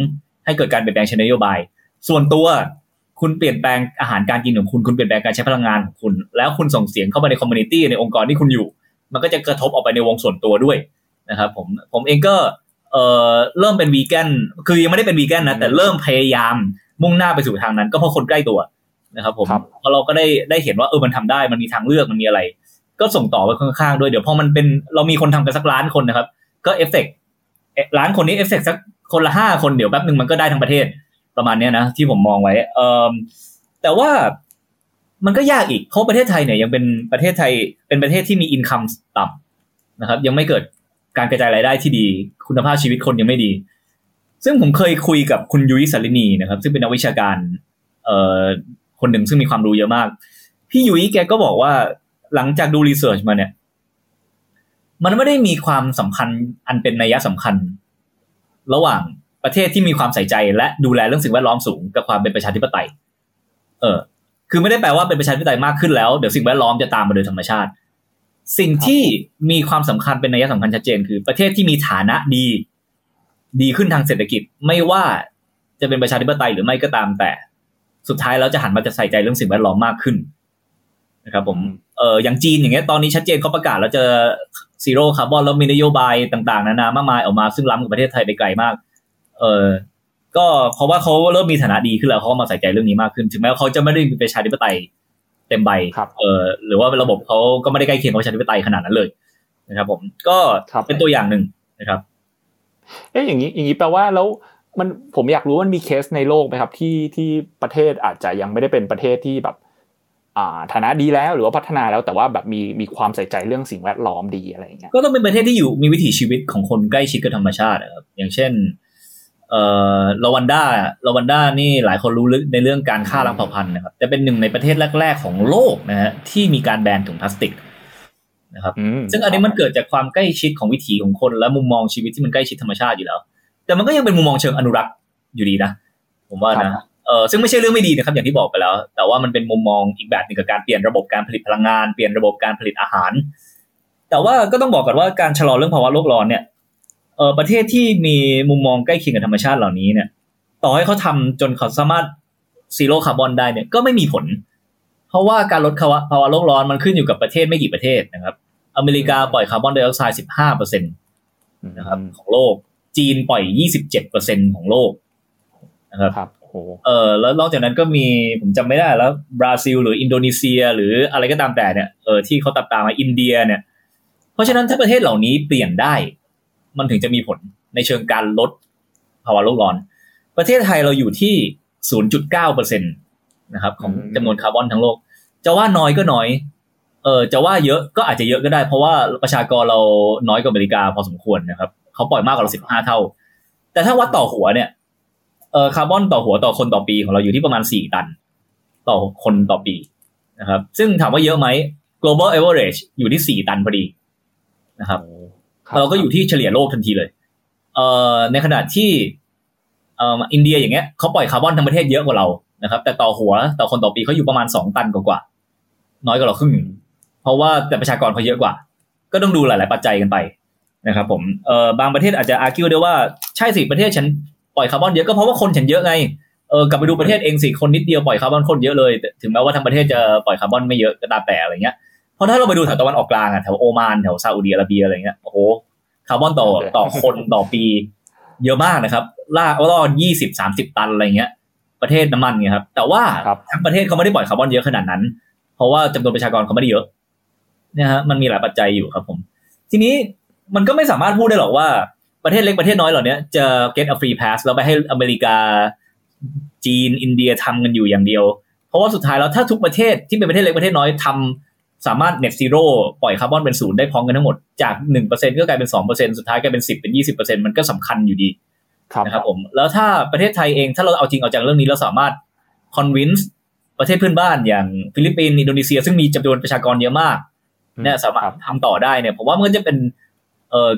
ให้เกิดการเปลี่ยนแปลงเชิงนโยบาย ส่วนตัวคุณเปลี่ยนแปลงอาหารการกินของคุณคุณเปลี่ยนแปลงการใช้พลังงานของคุณ แล้วคุณส่งเสียงเข้าไปในคอมมูนิตี้ในองค์กรที่คุณอยู่ มันก็จะกระทบออกไปในวงส่วนตัวด้วยนะครับผมผมเองก็เอ่อเริ่มเป็นวีแกนคือยังไม่ได้เป็นวีแกนนะแต่เริ่มพยายามมุ่งหน้าไปสู่ทางนั้น ก็เพราะคนใกล้ตัว นะครับผมพอเราก็ได้ได้เห็นว่าเออมันทำได้มันมีทางเลือกมันมีอะไร ก็ส่งต่อไปข้างๆด้วยเดี๋ยวพอมันเป็นเรามีคนทำกันสักล้านคนนะครับ ก็เอฟเฟกล้านคนนี้เอฟเฟกสักคนละห้าคนเดี๋ยวแป๊บหนึ่งมันก็ได้ทั้งประเทศประมาณนี้นะที่ผมมองไว้เออแต่ว่ามันก็ยากอีกเพราะประเทศไทยเนี่ยยังเป็นประเทศไทยเป็นประเทศที่มี income ต่ำนะครับ ยังไม่เกิดการกระจายรายได้ที่ดี คุณภาพชีวิตคนยังไม่ดี ซึ่งผมเคยคุยกับคุณยุ้ยสารินีนะครับ ซึ่งเป็นนักวิชาการเอ่อ คนหนึ่งซึ่งมีความรู้เยอะมาก พี่ยุ้ยแกก็บอกว่าหลังจากดูรีเสิร์ชมาเนี่ย มันไม่ได้มีความสัมพันธ์อันเป็นนัยสำคัญ ระหว่างประเทศที่มีความใส่ใจและดูแลเรื่องสิ่งแวดล้อมสูงกับความเป็นประชาธิปไตย เออ คือไม่ได้แปลว่าเป็นประชาธิปไตยมากขึ้นแล้วเดี๋ยวสิ่งแวดล้อมจะตามมาโดยธรรมชาติ สิ่งที่มีความสำคัญเป็นนัยสำคัญชัดเจน คือประเทศที่มีฐานะดี ดีขึ้นทางเศรษฐกิจ ไม่ว่าจะเป็นประชาธิปไตยหรือไม่ก็ตามแต่ สุดท้ายแล้วจะหันมาจะใส่ใจเรื่องสิ่งแวดล้อมมากขึ้นนะครับผมเอออย่างจีนอย่างเงี้ยตอนนี้ชัดเจนเขาประกาศแล้วจะ zero carbon แล้วมีนโยบายต่าง ๆ นานามากมายออกมาซึ่งล้ำกับประเทศไทยไปไกลมาก เออก็เพราะว่าเขาเริ่มมีฐานะดีขึ้นแล้วเขาก็มาใส่ใจเรื่องนี้มากขึ้น ถึงแม้ว่าเขาจะไม่ได้มีประชาธิปไตยเต็มใบครับเออหรือว่าระบบเขาก็ไม่ได้ใกล้เคียงกับประชาธิปไตยขนาดนั้นเลยนะครับ ผมก็ครับเป็นตัวอย่างหนึ่งนะครับ เอ๊ะอย่างนี้อย่างนี้แปลว่าแล้ว มันผมอยากรู้ว่ามันมีเคสในโลกไหมครับที่ที่ประเทศอาจจะยังไม่ได้เป็นประเทศที่แบบอ่าฐานะดีแล้วหรือว่าพัฒนาแล้วแต่ว่าแบบมีมีความใส่ใจเรื่องสิ่งแวดล้อมดีอะไรอย่างเงี้ยก็ต้องเป็นประเทศที่อยู่มีวิถีชีวิตของคนใกล้ชิดกับธรรมชาตินะครับอย่างเช่นเอ่อรวันด้ารวันด้านี่หลายคนรู้ลึกในเรื่องการฆ่าล้างเผ่าพันธุ์นะครับจะเป็นหนึ่งในประเทศแรก ๆ ของโลกนะฮะที่มีการแบนถุงพลาสติกนะครับอืมซึ่งอันนี้มันเกิดจากความใกล้ชิดของวิถีของคนและมุมมองชีวิตที่มันใกล้ชิดธรรมชาติอยู่แล้ว แต่มันก็ยังเป็นมุมมองเชิงอนุรักษ์อยู่ดีนะ ผมว่านะเออซึ่งไม่ใช่เรื่องไม่ดีนะครับ อย่างที่บอกไปแล้ว แต่ว่ามันเป็นมุมมองอีกแบบหนึ่งกับการเปลี่ยนระบบการผลิตพลังงานเปลี่ยนระบบการผลิตอาหาร แต่ว่าก็ต้องบอกก่อนว่าการชะลอเรื่องภาวะโลกร้อนเนี่ยเออประเทศที่มีมุมมองใกล้เคียงกับธรรมชาติเหล่านี้เนี่ย ต่อให้เขาทำจนเขาสามารถ zero carbon ได้เนี่ยก็ไม่มีผล เพราะว่าการลดภาวะภาวะโลกร้อนมันขึ้นอยู่กับประเทศไม่กี่ประเทศนะครับ อเมริกาปล่อยคาร์บอนไดออกไซด์15เปอร์เซ็นตนะครับของโลก จีนปล่อย 27เปอร์เซ็นของโลกนะครับครับโอ้โหเออแล้วนอกจากนั้นก็มีผมจำไม่ได้แล้วบราซิล หรืออินโดนีเซีย หรืออะไรก็ตามแต่เนี่ยเออที่เขาตัดตามมาอินเดียเนี่ย เพราะฉะนั้นถ้าประเทศเหล่านี้เปลี่ยนได้ มันถึงจะมีผลในเชิงการลดภาวะโลกร้อน ประเทศไทยเราอยู่ที่ 0.9เปอร์เซ็นตนะครับของจำนวนคาร์บอนทั้งโลก จะว่าน้อยก็น้อย เออจะว่าเยอะก็อาจจะเยอะก็ได้ เพราะว่าประชากรเราน้อยกว่าอเมริกาพอสมควรนะครับ เขาปล่อยมากกว่าเราสิบห้าเท่า แต่ถ้าวัดต่อหัวเนี่ยเออคาร์บอนต่อหัวต่อคนต่อปีของเราอยู่ที่ประมาณสี่ตัน ต่อคนต่อปีนะครับ ซึ่งถามว่าเยอะไหม global average อยู่ที่สี่ตันพอดีนะครับครับเราก็อยู่ที่เฉลี่ยโลกทันทีเลยเอ่อในขณะที่เอ่ออินเดียอย่างเงี้ยเขาปล่อยคาร์บอนทั้งประเทศเยอะกว่าเรานะครับ แต่ต่อหัวต่อคนต่อปีเขาอยู่ประมาณสองตันกว่าๆน้อยกว่าเราครึ่งหนึ่งเพราะว่าแต่ประชากรเขาเยอะกว่า ก็ต้องดูหลาย ๆ ปัจจัยกันไป นะครับผมเอ่อบางประเทศอาจจะอาร์คิวได้ว่าใช่สิประเทศฉันปล่อยคาร์บอนเยอะก็เพราะว่าคนฉันเยอะไงเออกลับไปดูประเทศเองสิคนนิดเดียวปล่อยคาร์บอนคนเยอะเลยแต่ถึงแม้ว่าทั้งประเทศจะปล่อยคาร์บอนไม่เยอะก็ตามแต่อะไรเงี้ยเพราะถ้าเราไปดูแถวตะวันออกกลางอะแถวโอมานแถวซาอุดิอาระเบียอะไรเงี้ยโอ้โหคาร์บอนต่อต่อคนต่อปี เยอะมากนะครับลากล่อยี่สิบสามสิบตันอะไรเงี้ย ประเทศน้ำมันเนี่ยครับ แต่ว่าครับทั้งประเทศเขาไม่ได้ปล่อยคาร์บอนเยอะขนาดนั้น เพราะว่าจำนวนประชากรเขาไม่ได้เยอะเนี่ยฮะมันมีหลายปัจจัยอยู่ครับผม ทีนี้ มันก็ไม่สามารถพูดได้หรอกว่าประเทศเล็กประเทศน้อยเหล่านี้จะ get a free pass แล้วไปให้อเมริกา จีนอินเดียทำกันอยู่อย่างเดียว เพราะว่าสุดท้ายแล้วถ้าทุกประเทศที่เป็นประเทศเล็กประเทศน้อยทำสามารถ net zero ปล่อยคาร์บอนเป็นศูนย์ได้พร้อมกันทั้งหมดจากหนึ่งเปอร์เซ็นก็กลายเป็นสองเปอร์เซ็นสุดท้ายกลายเป็นสิบเป็นยี่สิบเปอร์เซ็นมันก็สำคัญอยู่ดีครับนะครับผมแล้วถ้าประเทศไทยเองถ้าเราเอาจริงเอาจังเรื่องนี้เราสามารถ convince ประเทศเพื่อนบ้านอย่างฟิลิปปินส์อินโดนีเซีย ซึ่งมีจำนวนประชากรเยอะมากเนี่ยสามารถครับทำต่อได้เนี่ยผมว่ามันก็จะเป็นเอ่อ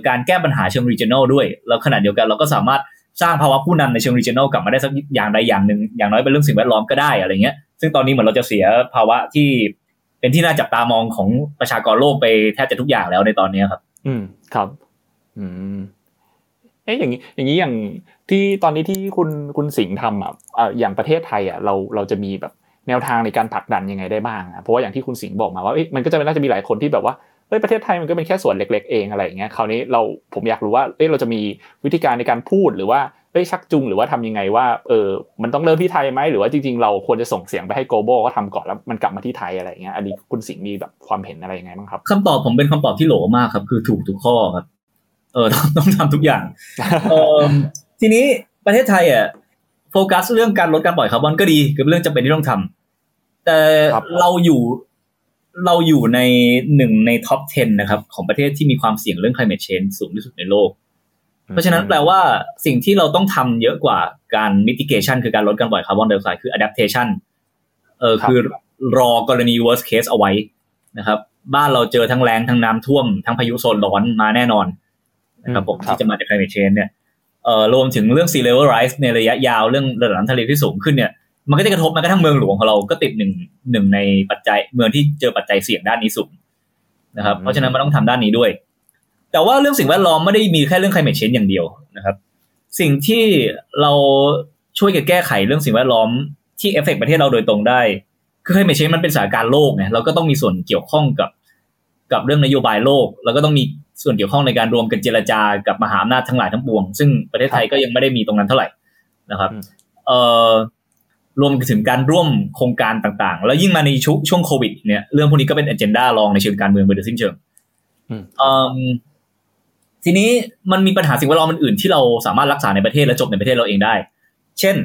การแก้ปัญหาเชิง regional ด้วย แล้วขณะเดียวกันเราก็สามารถสร้างภาวะผู้นำในเชิง regional กลับมาได้สักอย่างใดอย่างหนึ่งอย่างน้อยเป็นเรื่องสิ่งแวดล้อมก็ได้อะไรเงี้ยซึ่งตอนนี้เหมือนเราจะเสียภาวะที่เป็นที่น่าจับตามองของประชากรโลกไปแทบจะทุกอย่างแล้วในตอนนี้ครับ อืมครับ อืมเอ๊ะอย่างนี้อย่างนี้อย่างที่ตอนนี้ที่คุณคุณสิงห์ทำอะเอออย่างประเทศไทยอะเราเราจะมีแบบแนวทางในการผลักดันยังไงได้บ้างอะเพราะว่าอย่างที่คุณสิงห์บอกมาว่ามันก็จะน่าจะมีหลายคนที่แบบว่า เอ้ยประเทศไทยมันก็เป็นแค่ส่วนเล็ก ๆ เองอะไรอย่างเงี้ยคราวนี้เราผมอยากรู้ว่าเอ้ยเราจะมีวิธีการในการพูดหรือว่าเอ้ยชักจูงหรือว่าทำยังไงว่าเออมันต้องเริ่มที่ไทยไหมหรือว่าจริงๆ เราควรจะส่งเสียงไปให้ global ก็ทำก่อนแล้วมันกลับมาที่ไทยอะไรอย่างเงี้ยอันนี้คุณสิงห์มีแบบความเห็นอะไรยังไงบ้างครับคำตอบผมเป็นคำตอบที่โหลมากครับ คือถูกทุกข้อครับ เออต้องต้องทำทุกอย่างเออทีนี้ประเทศไทยอะโฟกัสเรื่องการลดการปล่อยคาร์บอนก็ดีคือเป็นเรื่องจำเป็นที่ต้องทำแต่ครับเราอยู่ เราอยู่ในหนึ่งในท็อป 10 นะครับ ของประเทศที่มีความเสี่ยงเรื่อง climate change สูงที่สุดในโลก เพราะฉะนั้นแปลว่าสิ่งที่เราต้องทำเยอะกว่าการ mitigation คือการลดการปล่อยคาร์บอนไดออกไซด์คือ adaptation เออครับคือรอกรณี worst case เอาไว้นะครับ บ้านเราเจอทั้งแรงทั้งน้ำท่วม ทั้งพายุโซนร้อนมาแน่นอนนะครับผมที่จะมาจาก climate change เนี่ยเอ่อรวมถึงเรื่อง sea level rise ในระยะยาวเรื่องระดับน้ำทะเลที่สูงขึ้นเนี่ย มันก็จะกระทบแม้กระทั่งเมืองหลวงของเราก็ติดหนึ่งหนึ่งในปัจจัยเมืองที่เจอปัจจัยเสี่ยงด้านนี้สูงนะครับ เพราะฉะนั้นมันต้องทำด้านนี้ด้วย แต่ว่าเรื่องสิ่งแวดล้อมไม่ได้มีแค่เรื่อง climate change อย่างเดียวนะครับ สิ่งที่เราช่วยกันแก้ไขเรื่องสิ่งแวดล้อมที่เอฟเฟกประเทศเราโดยตรงได้ คือ climate change มันเป็นสถานการณ์โลกไงเราก็ต้องมีส่วนเกี่ยวข้องกับกับเรื่องนโยบายโลก แล้วก็ต้องมีส่วนเกี่ยวข้องในการรวมกันเจรจากับมหาอำนาจทั้งหลายทั้งปวง ซึ่งประเทศไทยก็ยังไม่ได้มีตรงนั้นเท่าไหร่นะครับ เอ่อ รวมถึงการร่วมโครงการต่างๆ แล้วยิ่งมาในชุช่วงโควิดเนี่ยเรื่องพวกนี้ก็เป็นอเจนดารองในเชิงการเมืองไปโดยสิ้นเชิงทีนี้มันมีปัญหาสิ่งแวดล้อมอื่นๆที่เราสามารถรักษาในประเทศและจบในประเทศเราเองได้ เช่น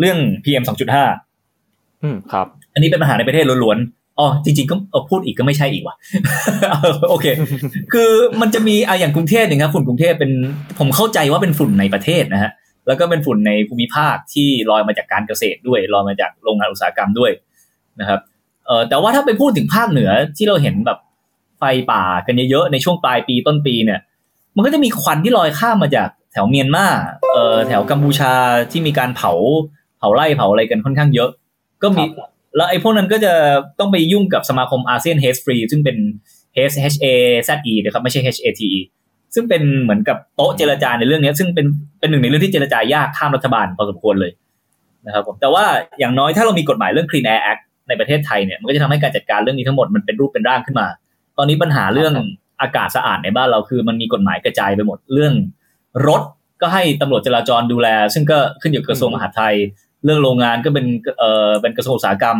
เรื่อง PM 2.5อืมครับ อันนี้เป็นปัญหาในประเทศล้วนๆอ๋อจริง ๆ ก็พูดอีกก็ไม่ใช่อีกว่ะโอเค คือมันจะมีอะอย่างกรุงเทพเนี่ยครับฝุ่นกรุงเทพเป็นผมเข้าใจว่าเป็นฝุ่นในประเทศนะฮะ แล้วก็เป็นฝุ่นในภูมิภาคที่ลอยมาจากการเกษตรด้วยลอยมาจากโรงงานอุตสาหกรรมด้วยนะครับเอ่อแต่ว่าถ้าไปพูดถึงภาคเหนือที่เราเห็นแบบไฟป่ากันเยอะๆในช่วงปลายปีต้นปีเนี่ย มันก็จะมีควันที่ลอยข้ามมาจากแถวเมียนมาเอ่อแถวกัมพูชาที่มีการเผาเผาไร่เผาอะไรกันค่อนข้างเยอะ ก็มีแล้วไอ้พวกนั้นก็จะต้องไปยุ่งกับสมาคมอาเซียนเฮสฟรีซึ่งเป็น H H A Z E นะครับไม่ใช่ H A T E ซึ่งเป็นเหมือนกับโต๊ะเจรจาในเรื่องนี้ซึ่งเป็นเป็นหนึ่งในเรื่องที่เจรจายากข้ามรัฐบาลพอสมควรเลยนะครับผมแต่ว่าอย่างน้อยถ้าเรามีกฎหมายเรื่อง Clean Air Act ในประเทศไทยเนี่ยมันก็จะทำให้การจัดการเรื่องนี้ทั้งหมดมันเป็นรูปเป็นร่างขึ้นมา ตอนนี้ปัญหาเรื่องอากาศสะอาดในบ้านเราคือ มันมีกฎหมายกระจายไปหมดเรื่อง รถก็ให้ตำรวจจราจรดูแล ซึ่งก็ขึ้นอยู่กับกระทรวงมหาดไทย เรื่องโรงงานก็เป็นเอ่อเป็นกระทรวงอุตสาหกรรม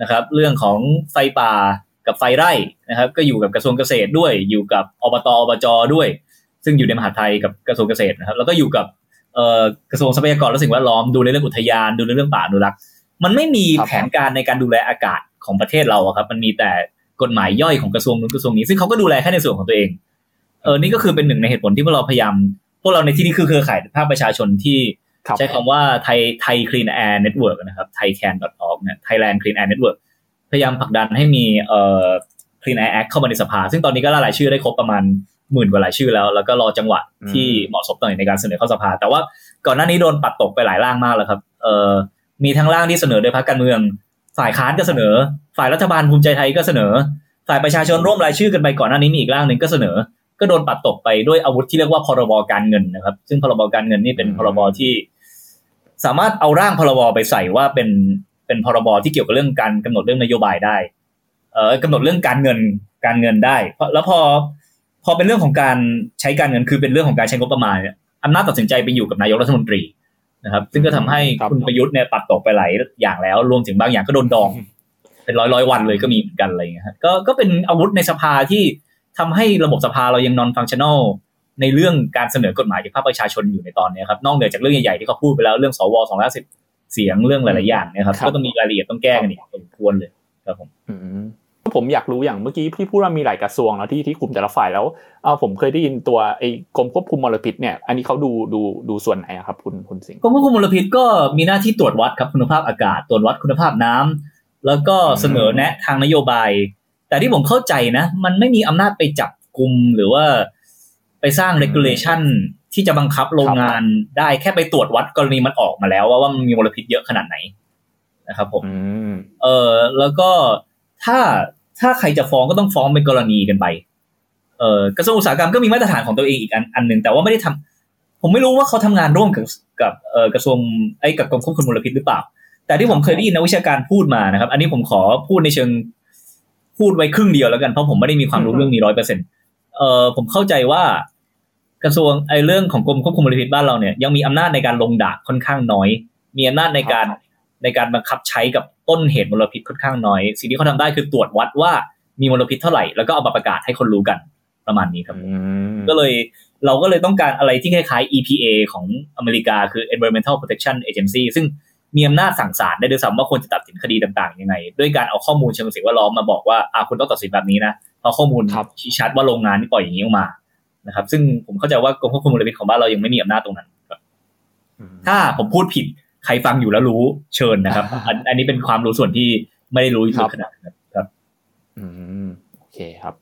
นะครับ เรื่องของไฟป่า กับไฟไร่นะครับ ก็อยู่กับกระทรวงเกษตรด้วย อยู่กับอบตอบจด้วย ซึ่งอยู่ในมหาไทยกับกระทรวงเกษตรนะครับ แล้วก็อยู่กับกระทรวงทรัพยากรและสิ่งแวดล้อมดูในเรื่องอุทยานดูในเรื่องป่าอนุรักษ์มันไม่มีแผนการในการดูแลอากาศของประเทศเราครับ มันมีแต่กฎหมายย่อยของกระทรวงนู้นกระทรวงนี้ซึ่งเขาก็ดูแลแค่ในส่วนของตัวเองเออนี่ก็คือเป็นหนึ่งในเหตุผลที่พวกเราพยายาม พวกเราในที่นี้คือเครือข่ายภาคประชาชนที่ใช้คำว่าไทย Thai Clean Air Network นะครับ ThaiCAN dot org เนี่ย Thailand Clean Air Network พยายามผลักดันให้มีเอ่อ Clean Air Act เข้ามาในสภา ซึ่งตอนนี้ก็ล่ารายชื่อได้ครบประมาณหมื่นกว่ารายชื่อแล้ว แล้วก็รอจังหวะที่เหมาะสมหน่อในการเสนอเข้าสภา แต่ว่าก่อนหน้านี้โดนปัดตกไปหลายร่างมากแล้วครับเอ่อมีทั้งร่างที่เสนอโดยพรรคการเมือง ฝ่ายค้านก็เสนอ ฝ่ายรัฐบาลภูมิใจไทยก็เสนอ ฝ่ายประชาชนร่วมรายชื่อกันไปก่อนหน้านี้มีอีกร่างหนึ่งก็เสนอ ก็โดนปัดตกไปด้วยอาวุธที่เรียกว่าพรบการเงินนะครับ ซึ่งพรบการเงินนี่เป็นพรบที่ สามารถเอาร่างพรบไปใส่ว่าเป็น เป็นพรบที่เกี่ยวกับเรื่องการกำหนดเรื่องนโยบายได้ เอ่อกำหนดเรื่องการเงินการเงินได้แล้วพอพอเป็นเรื่องของการใช้การเงินคือเป็นเรื่องของการใช้งบประมาณเนี่ยอำนาจตัดสินใจไปอยู่กับนายกรัฐมนตรีนะครับ ซึ่งก็ทำให้คุณประยุทธ์เนี่ยปัดตกไปหลายอย่างแล้ว รวมถึงบางอย่างก็โดนดอง เป็นร้อยร้อยวันเลยก็มีเหมือนกันอะไรเงี้ยก็ก็เป็นอาวุธในสภาที่ทำให้ระบบสภาเรายังนอนฟังชั่นอลในเรื่องการเสนอกฎหมายจากภาคประชาชนอยู่ในตอนนี้ครับนอกเหนือจากเรื่องใหญ่ๆที่เขาพูดไปแล้วเรื่องสวสองร้อยสิบ เสียงเรื่องหลายๆอย่างนะครับ ก็ต้องมีรายละเอียดต้องแก้กันอีกพอสมควรเลยครับผมผมอยากรู้อย่างเมื่อกี้พี่พูดว่ามีหลายกระทรวงแล้วที่ที่คุมแต่ละฝ่ายแล้วเออผมเคยได้ยินตัวไอ้กรมควบคุมมลพิษเนี่ย อันนี้เขาดูดูดูส่วนไหนครับคุณคุณสิงห์กรมควบคุมมลพิษก็มีหน้าที่ตรวจวัดครับคุณภาพอากาศตรวจวัดคุณภาพน้ำแล้วก็เสนอแนะทางนโยบาย แต่ที่ผมเข้าใจนะ มันไม่มีอำนาจไปจับกลุ่มหรือว่าไปสร้าง regulation ที่จะบังคับโรงงานได้แค่ไปตรวจวัดกรณีมันออกมาแล้ว ว่าว่ามันมีมลพิษเยอะขนาดไหนนะครับผมเออแล้วก็ถ้าถ้าใครจะฟ้องก็ต้องฟ้องเป็นกรณีกันไป เออกระทรวงอุตสาหกรรมก็มีมาตรฐานของตัวเองอีกอันอันหนึ่งแต่ว่าไม่ได้ทำผมไม่รู้ว่าเขาทำงานร่วมกับกับเออกระทรวงไอ้กับกรมควบคุมมลพิษหรือเปล่า แต่ที่ผมเคยได้ยินนักวิชาการพูดมานะครับ อันนี้ผมขอพูดในเชิงพูดไว้ครึ่งเดียวแล้วกันเพราะผมไม่ได้มีความรู้เรื่องนี้ร้อยเปอร์เซ็นต์เออผมเข้าใจว่า กระทรวงไอ้เรื่องของกรมควบคุมมลพิษบ้านเราเนี่ยยังมีอำนาจในการลงดาบค่อนข้างน้อย มีอำนาจในการในการบังคับใช้กับต้นเหตุมลพิษค่อนข้างน้อย สิ่งที่เขาทาได้คือตรวจวัดว่ามีมลพิษเท่าไหร่แล้วก็เอามาประกาศให้คนรู้กันประมาณนี้ครับก็เลยเราก็เลยต้องการอะไรที่คล้ายๆ EPA ของอเมริกาคือ Environmental Protection Agency ซึ่งมีอำนาจสั่งศาลได้ด้วยซ้ำว่าควรจะตัดสินคดีต่างๆยังไง ด้วยการเอาข้อมูลเชิงสิ่งแวดล้อมมาบอกว่าอ่าคุณต้องตัดสินแบบนี้นะเพราะข้อมูลชี้ชัดว่าโรงงานนี่ปล่อยอย่างนี้ออกมา นะครับ ซึ่งผมเข้าใจว่ากรมควบคุมมลพิษของบ้านเรายังไม่มีอำนาจตรงนั้นครับ ถ้าผมพูดผิดใครฟังอยู่แล้วรู้เชิญนะครับ อันนี้เป็นความรู้ส่วนที่ไม่ได้รู้อยู่ขนาดนั้นครับ อืมโอเคเคครับ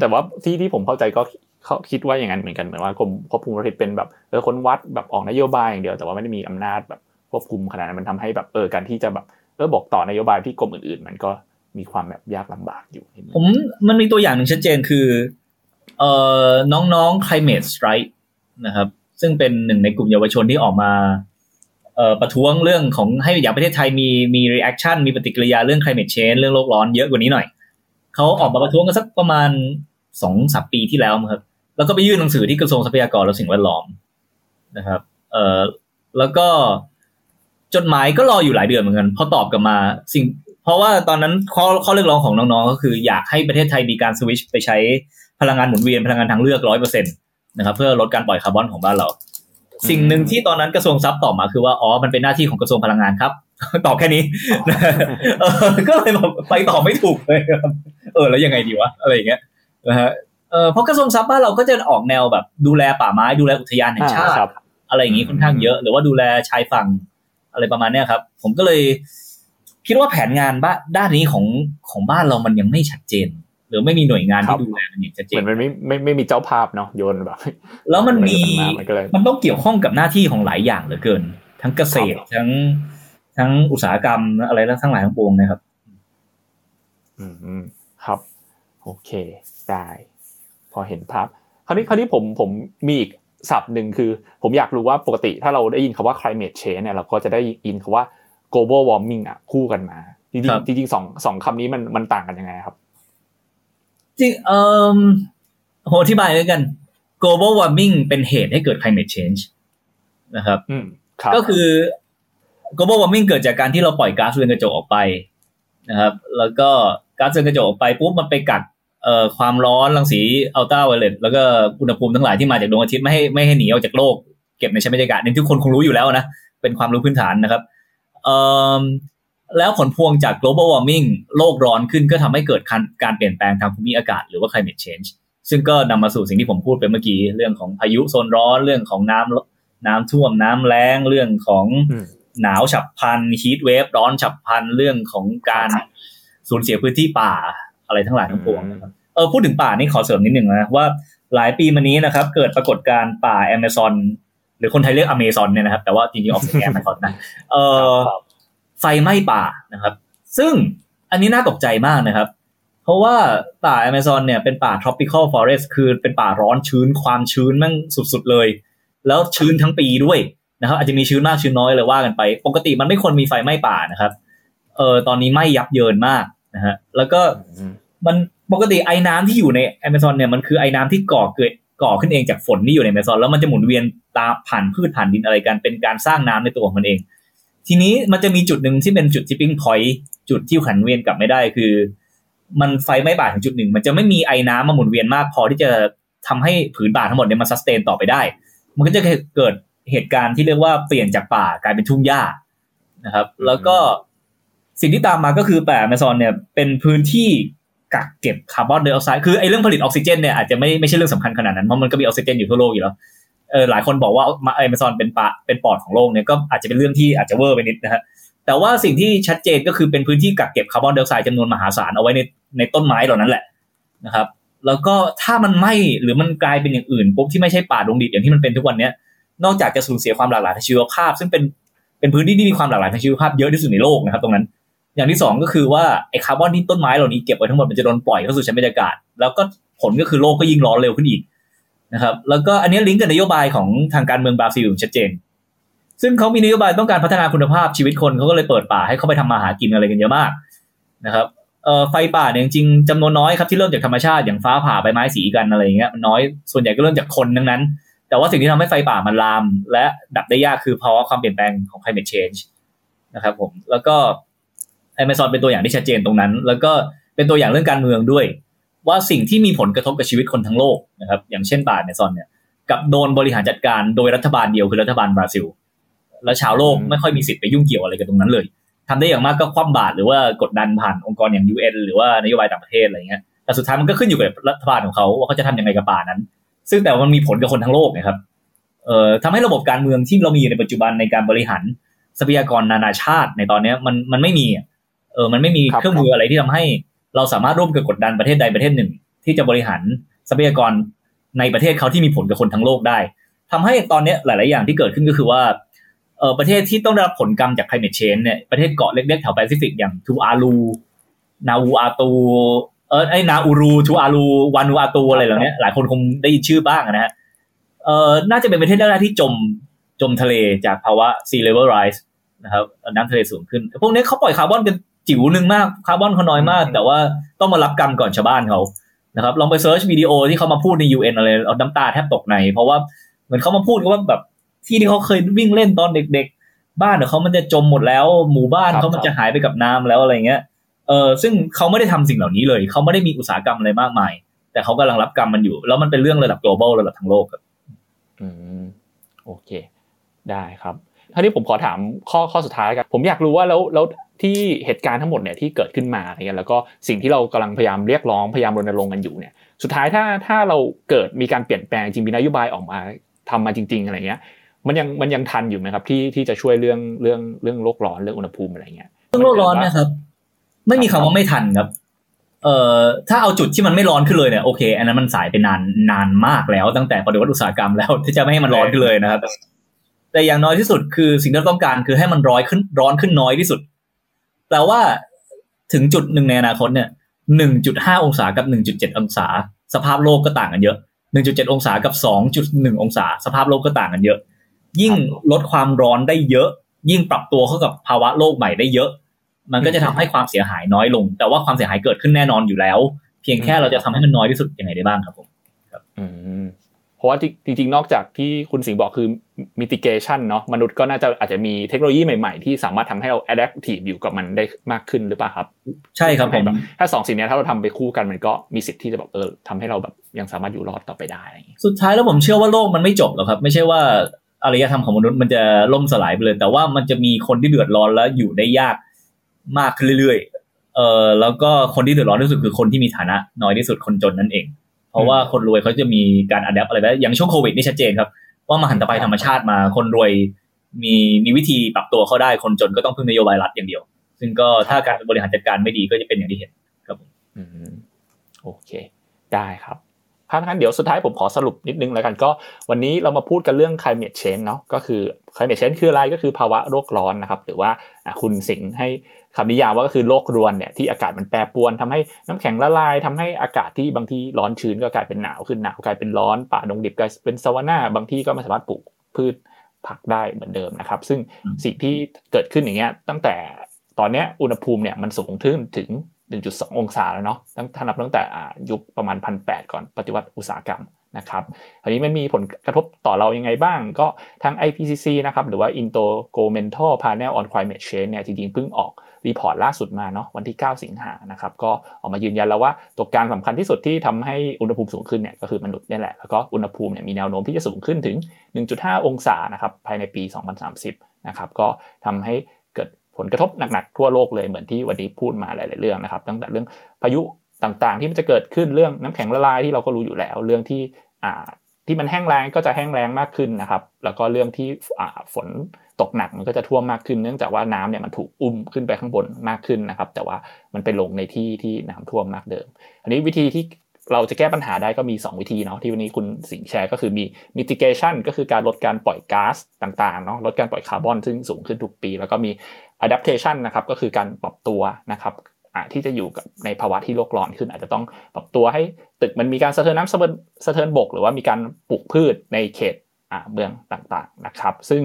แต่ว่าที่ที่ผมเข้าใจก็เขาคิดว่าอย่างนั้นเหมือนกันเหมือนว่ากรมควบคุมมลพิษเป็นแบบเออคนวัดแบบออกนโยบายอย่างเดียวแต่ว่าไม่ได้มีอำนาจแบบควบคุมขนาดนั้นมันทำให้แบบเออการที่จะแบบเออบอกต่อนโยบายที่กรมอื่นๆ มันก็มีความแบบยากลำบากอยู่ ผมมันมีตัวอย่างหนึ่งชัดเจนคือ เอ่อน้องๆ climate strike นะครับ ซึ่งเป็นหนึ่งในกลุ่มเยาวชนที่ออกมาเอ่อประท้วงเรื่องของให้อยากประเทศไทยมีมี reaction มีปฏิกิริยาเรื่อง climate change เรื่องโลกร้อนเยอะกว่านี้หน่อยเขาออกมาประท้วงกันสักประมาณสองสามปีที่แล้วครับ แล้วก็ไปยื่นหนังสือที่กระทรวงทรัพยากรและสิ่งแวดล้อมนะครับ เอ่อแล้วก็จดหมายก็รออยู่หลายเดือนเหมือนกันพอตอบกลับมาสิ่ง เพราะว่าตอนนั้นข้อข้อเรียกร้องของน้องๆ ก็คืออยากให้ประเทศไทยมีการสวิชไปใช้ พลังงานหมุนเวียนพลังงานทางเลือกร้อยเปอร์เซ็นต์นะครับเพื่อลดการปล่อยคาร์บอนของบ้านเรา สิ่งหนึ่งที่ตอนนั้นกระทรวงทรัพย์ตอบมาคือว่าอ๋อมันเป็นหน้าที่ของกระทรวงพลังงานครับ ตอบแค่นี้ก็เลยแบบไปต่อไม่ถูกเลยครับเออแล้วยังไงดีวะอะไรอย่างเงี้ยนะฮะเออเพราะกระทรวงทรัพย์บ้านเราก็จะออกแนวแบบดูแลป่าไม้ดูแลอุทยานแห่งชาติอะไรอย่างงี้ค่อนข้างเยอะ หรือว่าดูแลชายฝั่งอะไรประมาณเนี้ยครับ ผมก็เลยคิดว่าแผนงานบ้านด้านนี้ของของบ้านเรามันยังไม่ชัดเจน หรือไม่มีหน่วยงานที่ดูแลมันอย่างชัดเจนเหมือนมันไม่ไม่ไม่มีเจ้าภาพเนาะโยนแบบแล้วมันมีมันต้องเกี่ยวข้องกับหน้าที่ของหลายอย่างเหลือเกิน ทั้งเกษตรทั้ง ทั้งอุตสาหกรรมอะไรทั้งหลายทั้งปวงนะครับ อืมครับ โอเค ได้ พอเห็นภาพ คราวนี้คราวนี้ผมผมมีอีกศัพท์หนึ่งคือ ผมอยากรู้ว่าปกติถ้าเราได้ยินคาว่า climate change เนี่ยเราก็จะได้ยินคาว่า global warming อะคู่กันมาจริงจริงจริงสองสองคำนี้มันมันต่างกันยังไงครับ จริงเอ่อโหอธิบายด้วยกัน global warming เป็นเหตุให้เกิด climate change นะครับก็คือ global warming เกิดจากการที่เราปล่อยก๊าซเรือนกระจกออกไปนะครับ แล้วก็ก๊าซเรือนกระจกออกไปปุ๊บมันไปกัดเอ่อความร้อนรังสีอัลตราไวโอเลตแล้วก็อุณหภูมิทั้งหลายที่มาจากดวงอาทิตย์ไม่ให้ไม่ให้หนีออกจากโลก เก็บในชั้นบรรยากาศนี่ทุกคนคงรู้อยู่แล้วนะ เป็นความรู้พื้นฐานนะครับเอ่อ แล้วผลพวงจาก global warming โลกร้อนขึ้นก็ทำให้เกิดการเปลี่ยนแปลงทางภูมิอากาศหรือว่า climate change ซึ่งก็นำมาสู่สิ่งที่ผมพูดไปเมื่อกี้ เรื่องของพายุโซนร้อนเรื่องของน้ำน้ำท่วมน้ำแล้งเรื่องของหนาวฉับพลันฮีทเวฟร้อนฉับพลันเรื่องของการสูญเสียพื้นที่ป่าอะไรทั้งหลายทั้งปวงนะครับเออพูดถึงป่านี่ขอเสริมนิดหนึ่งนะว่าหลายปีมานี้นะครับ เกิดปรากฏการณ์ป่าแอมะซอนหรือคนไทยเรียกอเมซอนเนี่ยนะครับ แต่ว่าจริงๆออกเสียงแอมะซอนนะเออ ไฟไหม้ป่านะครับ ซึ่งอันนี้น่าตกใจมากนะครับ เพราะว่าป่าแอมะซอนเนี่ยเป็นป่า tropical forest คือเป็นป่าร้อนชื้นความชื้นมั่งสุดๆเลย แล้วชื้นทั้งปีด้วยนะครับอาจจะมีชื้นมากชื้นน้อยเลยว่ากันไป ปกติมันไม่ควรมีไฟไหม้ป่านะครับ เออตอนนี้ไหม้ยับเยินมากนะฮะแล้วก็มันปกติไอ้น้ำที่อยู่ในแอมะซอนเนี่ยมันคือไอ้น้ำที่ก่อเกิดก่อขึ้นเองจากฝนที่อยู่ในแอมะซอนแล้วมันจะหมุนเวียนตามผ่านพืชผ่านดินอะไรกันเป็นการสร้างน้ำในตัวของมันเอง ทีนี้มันจะมีจุดหนึ่งที่เป็นจุด tipping point จุดที่หันเวียนกลับไม่ได้คือ มันไฟไหม้ป่าถึงจุดหนึ่ง มันจะไม่มีไอ้น้ำมาหมุนเวียนมากพอที่จะทำให้ผืนป่าทั้งหมดเนี่ยมัน sustain ต่อไปได้ มันก็จะเกิดเหตุการณ์ที่เรียกว่าเปลี่ยนจากป่ากลายเป็นทุ่งหญ้านะครับ แล้วก็สิ่งที่ตามมาก็คือป่าแอมะซอนเนี่ยเป็นพื้นที่กักเก็บคาร์บอนไดออกไซด์คือไอ้เรื่องผลิตออกซิเจนเนี่ยอาจจะไม่ไม่ใช่เรื่องสำคัญขนาดนั้นเพราะมันก็มีออกซิเจนอยู่ทั่วโลกอยู่แล้วเออหลายคนบอกว่าแอมะซอนเป็นปะเป็นปอดของโลกเนี่ยก็อาจจะเป็นเรื่องที่อาจจะเวอร์ไปนิดนะฮะแต่ว่าสิ่งที่ชัดเจนก็คือเป็นพื้นที่กักเก็บคาร์บอนไดออกไซด์จำนวนมหาศาลเอาไว้ในในต้นไม้เหล่านั้นแหละนะครับ แล้วก็ถ้ามันไหม้หรือมันกลายเป็นอย่างอื่นปุ๊บที่ไม่ใช่ป่าดงดิบอย่างที่มันเป็นทุกวันเนี้ยนอกจากจะสูญเสียความหลากหลายทางชีวภาพ ซึ่งเป็นเป็นพื้นที่ที่มีความหลากหลายทางชีวภาพเยอะที่สุดในโลกนะครับตรงนั้น อย่างที่สองก็คือว่าไอ้คาร์บอนที่ต้นไม้เหล่านี้เก็บไว้ทั้งหมดมันจะโดนปล่อยเข้าสู่ชั้นบรรยากาศ แล้วก็ผลก็คือโลกก็ยิ่งร้อนเร็วขึ้นอีก นะครับ แล้วก็อันนี้ลิงก์กับนโยบายของทางการเมืองบราซิลชัดเจน ซึ่งเขามีนโยบายต้องการพัฒนาคุณภาพชีวิตคนเขาก็เลยเปิดป่าให้เขาไปทำมาหากินอะไรกันเยอะมากนะครับเอ่อไฟป่าเนี่ยจริงจำนวนน้อยครับที่เริ่มจากธรรมชาติอย่างฟ้าผ่าใบไม้สีกันอะไรอย่างเงี้ยมันน้อยส่วนใหญ่ก็เริ่มจากคนทั้งนั้น แต่ว่าสิ่งที่ทำให้ไฟป่ามันลาม และดับได้ยากคือเพราะความเปลี่ยนแปลงของ climate change นะครับผมแล้วก็ Amazon เป็นตัวอย่างที่ชัดเจนตรงนั้น แล้วก็เป็นตัวอย่างเรื่องการเมืองด้วย ว่าสิ่งที่มีผลกระทบกับชีวิตคนทั้งโลกนะครับ อย่างเช่นป่า Amazon เนี่ยกับโดนบริหารจัดการโดยรัฐบาลเดียวคือรัฐบาลบราซิล แล้วชาวโลกไม่ค่อยมีสิทธิ์ไปยุ่งเกี่ยวอะไรกับตรงนั้นเลยทำได้อย่างมากก็คว่ำบาตรหรือว่ากดดันผ่านองค์กรอย่าง UN หรือว่านโยบายต่างประเทศอะไรเงี้ยแต่สุดท้ายมันก็ขึ้นอยู่กับรัฐบาลของเขาว่าเขาจะทำยังไงกับป่านั้น ซึ่งแต่มันมีผลกับคนทั้งโลกนะครับเอ่อทำให้ระบบการเมืองที่เรามีอยู่ในปัจจุบันในการบริหารทรัพยากรนานาชาติในตอนนี้มันมันไม่มีเออมันไม่มีเครื่องมืออะไรที่ทำให้ เราสามารถร่วมกันกดดันประเทศใดประเทศหนึ่ง ที่จะบริหารทรัพยากรในประเทศเขาที่มีผลกับคนทั้งโลกได้ทำให้ตอนนี้หลาย ๆ อย่างที่เกิดขึ้นก็คือว่าเออประเทศที่ต้องได้รับผลกรรมจาก climate change เนี่ยประเทศเกาะเล็ก ๆ แถวแปซิฟิกอย่างทูอารูนาอูอาตูเออไอนาอูรูทูอารูวานูอาตูอะไรเหล่านี้หลายคนคงได้ยินชื่อบ้างนะฮะเออน่าจะเป็นประเทศแรกที่จมจมทะเลจากภาวะ sea level rise นะครับน้ำทะเลสูงขึ้น พวกนี้เขาปล่อยคาร์บอนกัน จิ๋วหนึ่งมากคาร์บอนเขาน้อยมาก แต่ว่าต้องมารับกรรมก่อนชาวบ้านเขานะครับลองไปเซิร์ชวิดีโอที่เขามาพูดใน UN อะไรเอาน้ำตาแทบตกใน เพราะว่าเหมือนเขามาพูดว่าแบบที่ที่เขาเคยวิ่งเล่นตอนเด็ก ๆ บ้านเขามันจะจมหมดแล้ว หมู่บ้านเขามันจะหายไปกับน้ำแล้วอะไรเงี้ยเออซึ่งเขาไม่ได้ทำสิ่งเหล่านี้เลยเขาไม่ได้มีอุตสาหกรรมอะไรมากมาย แต่เขากำลังรับกรรมมันอยู่ แล้วมันเป็นเรื่องระดับ global ระดับทั้งโลกครับอืมโอเค ได้ครับ ทีนี้ผมขอถามข้อข้อสุดท้ายกันผมอยากรู้ว่าแล้วแล้วที่เหตุการณ์ทั้งหมดเนี่ยที่เกิดขึ้นมาอะไรเงี้ยแล้วก็สิ่งที่เรากำลังพยายามเรียกร้องพยายามรณรงค์กันอยู่เนี่ยสุดท้ายถ้าถ้าเราเกิดมีการเปลี่ยนแปลงจริงมีนโยบายออกมาทำมาจริง ๆอะไรเงี้ยมันยังมันยังทันอยู่ไหมครับที่ที่จะช่วยเรื่องเรื่องเรื่องโลกร้อนเรื่องอุณหภูมิอะไรเงี้ยเรื่องโลกร้อนนะครับ ไม่มีคำว่าไม่ทันครับเอ่อถ้าเอาจุดที่มันไม่ร้อนขึ้นเลยเนี่ยโอเค อันนั้นมันสายไปนานนานมากแล้วตั้งแต่ปฏิวัติอุตสาหกรรมแล้วที่จะไม่ให้มันร้อนขึ้นเลยนะครับ แต่อย่างน้อยที่สุดคือสิ่งที่เราต้องการคือให้มันร้อนขึ้นร้อนขึ้นน้อยที่สุดแปลว่าถึงจุดหนึ่งในอนาคตเนี่ยหนึ่งจุดห้าองศากับหนึ่งจุดเจ็ดองศา สภาพโลกก็ต่างกันเยอะหนึ่งจุดเจ็ดองศากับสองจุดหนึ่งองศา สภาพโลกก็ต่างกันเยอะ ยิ่งลดความร้อนได้เยอะ ยิ่งปรับตัวเข้ากับภาวะโลกใหม่ได้เยอะ มันก็จะทำให้ความเสียหายน้อยลง แต่ว่าความเสียหายเกิดขึ้นแน่นอนอยู่แล้ว เพียงแค่เราจะทำให้มันน้อยที่สุดยังไงได้บ้างครับผมอืม ราะว่าจริง ๆ นอกจากที่คุณสิงห์บอกคือ mitigation เนาะมนุษย์ก็น่าจะอาจจะมีเทคโนโลยีใหม่ ๆ ที่สามารถทำให้เรา adaptive อยู่กับมันได้มากขึ้นหรือเปล่าครับ ใช่ครับผมถ้าสองสิ่งนี้ถ้าเราทำไปคู่กันมันก็มีสิทธิ์ที่จะแบบเออทำให้เราแบบยังสามารถอยู่รอดต่อไปได้ สุดท้ายแล้วผมเชื่อว่าโลกมันไม่จบหรอกครับ ไม่ใช่ว่าอารยธรรมของมนุษย์มันจะล่มสลายไปเลย แต่ว่ามันจะมีคนที่เดือดร้อนแล้วอยู่ได้ยากมากขึ้นเรื่อยๆเออแล้วก็คนที่เดือดร้อนที่สุดคือคนที่มีฐานะน้อยที่สุดคนจนนั่นเองเพ ราะว่าคนรวยเขาจะมีการอัดแอปอะไรแบบอย่างช่วงโควิดนี่ชัดเจนครับ ว่ามาหันตภัยธรรมชาติมาคนรวยมีมีวิธีปรับตัวเข้าได้คนจนก็ต้องพึ่งนโยบายรัฐอย่างเดียว ซึ่งก็ถ้าการบริหารจัดการไม่ดีก็จะเป็นอย่างที่เห็นครับผมอืมโอเค ได้ครับถ้างั้นเดี๋ยวสุดท้ายผมขอสรุปนิดนึงแล้วกันก็วันนี้เรามาพูดกันเรื่อง climate change เนาะก็คือ climate change คืออะไรก็คือภาวะโลกร้อนนะครับ หรือว่าคุณสิงห์ให้ คำนิยามว่าก็คือโลกรวนเนี่ยที่อากาศมันแปรปรวนทำให้น้ำแข็งละลายทำให้อากาศที่บางที่ร้อนชื้นก็กลายเป็นหนาวขึ้นหนาวกลายเป็นร้อนป่าดงดิบกลายเป็นสวานาบางที่ก็ไม่สามารถปลูกพืชผักได้เหมือนเดิมนะครับ ซึ่งสิ่งที่เกิดขึ้นอย่างเงี้ยตั้งแต่ตอนนี้อุณหภูมิเนี่ยมันสูงขึ้นถึง 1.2 องศาแล้วเนาะตั้งถ้านับตั้งแต่ยุคประมาณ 1,800 ก่อนปฏิวัติอุตสาหกรรมนะครับอันนี้มันมีผลกระทบต่อเรายังไงบ้าง ก็ทาง IPCC นะครับหรือว่า Intergovernmental Panel on Climate Change เนี่ยจริงๆเพิ่งออก report ล่าสุดมาเนาะวันที่ 9 สิงหานะครับก็ออกมายืนยันแล้วว่าตัวการสำคัญที่สุดที่ทำให้อุณหภูมิสูงขึ้นเนี่ยก็คือมนุษย์นี่แหละแล้วก็อุณหภูมิเนี่ยมีแนวโน้มที่จะสูงขึ้นถึง 1.5 องศานะครับภายในปี 2030 นะครับก็ทำให้เกิดผลกระทบหนักๆทั่วโลกเลยเหมือนที่วันนี้พูดมาหลาย ๆเรื่องนะครับตั้งแต่เรื่องพายุต่างๆ ที่มันจะเกิดขึ้นเรื่องน้ำแข็งละลายที่เราก็รู้อยู่แล้วเรื่องที่อ่าที่มันแห้งแล้งก็จะแห้งแล้งมากขึ้นนะครับ แล้วก็เรื่องที่ฝน ตกหนักมันก็จะท่วมมากขึ้นเนื่องจากว่าน้ำเนี่ยมันถูกอุ้มขึ้นไปข้างบนมากขึ้นนะครับ แต่ว่ามันไปลงในที่ที่น้ำท่วมมากเดิม อันนี้วิธีที่เราจะแก้ปัญหาได้ก็มี 2 วิธีเนาะที่วันนี้คุณสิงแชร์ก็คือมี mitigation ก็คือการลดการปล่อยก๊าซต่างๆเนาะลดการปล่อยคาร์บอนซึ่งสูงขึ้นทุกปี แล้วก็มี adaptation นะครับก็คือการปรับตัวนะครับที่จะอยู่กับในภาวะที่โลกร้อนขึ้น อาจจะต้องปรับตัวให้ตึกมันมีการสะเทินน้ำสะเทินสะเทินบก หรือว่ามีการปลูกพืชในเขตเมืองต่างๆนะครับ ซึ่ง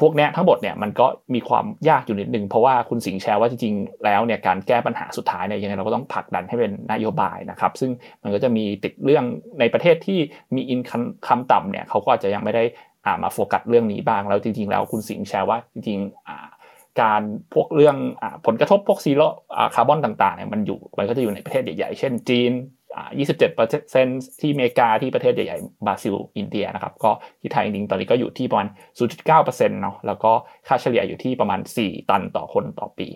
พวกนี้ทั้งหมดเนี่ยมันก็มีความยากอยู่นิดนึงเพราะว่าคุณสิงห์แชร์ว่าจริงๆแล้วเนี่ยการแก้ปัญหาสุดท้ายเนี่ยยังไงเราก็ต้องผลักดันให้เป็นนโยบายนะครับ ซึ่งมันก็จะมีติดเรื่องในประเทศที่มี income ต่ำเนี่ยเขาก็อาจจะยังไม่ได้อ่ามาโฟกัสเรื่องนี้บ้างแล้วจริง ๆ แล้วคุณสิงห์แชร์ว่าจริงๆการพวกเรื่องอผลกระทบพวก zero carbon ต่างๆเนี่ยมันอยู่มันก็จะอยู่ในประเทศใหญ่ๆ เช่นจีน 27%ที่อเมริกาที่ประเทศใหญ่ๆบราซิล อินเดียนะครับ ก็ที่ไทยจริงๆตอนนี้ก็อยู่ที่ประมาณ 0.9%เนาะแล้วก็ค่าเฉลี่ยอยู่ที่ประมาณ 4 ตันต่อคนต่อปี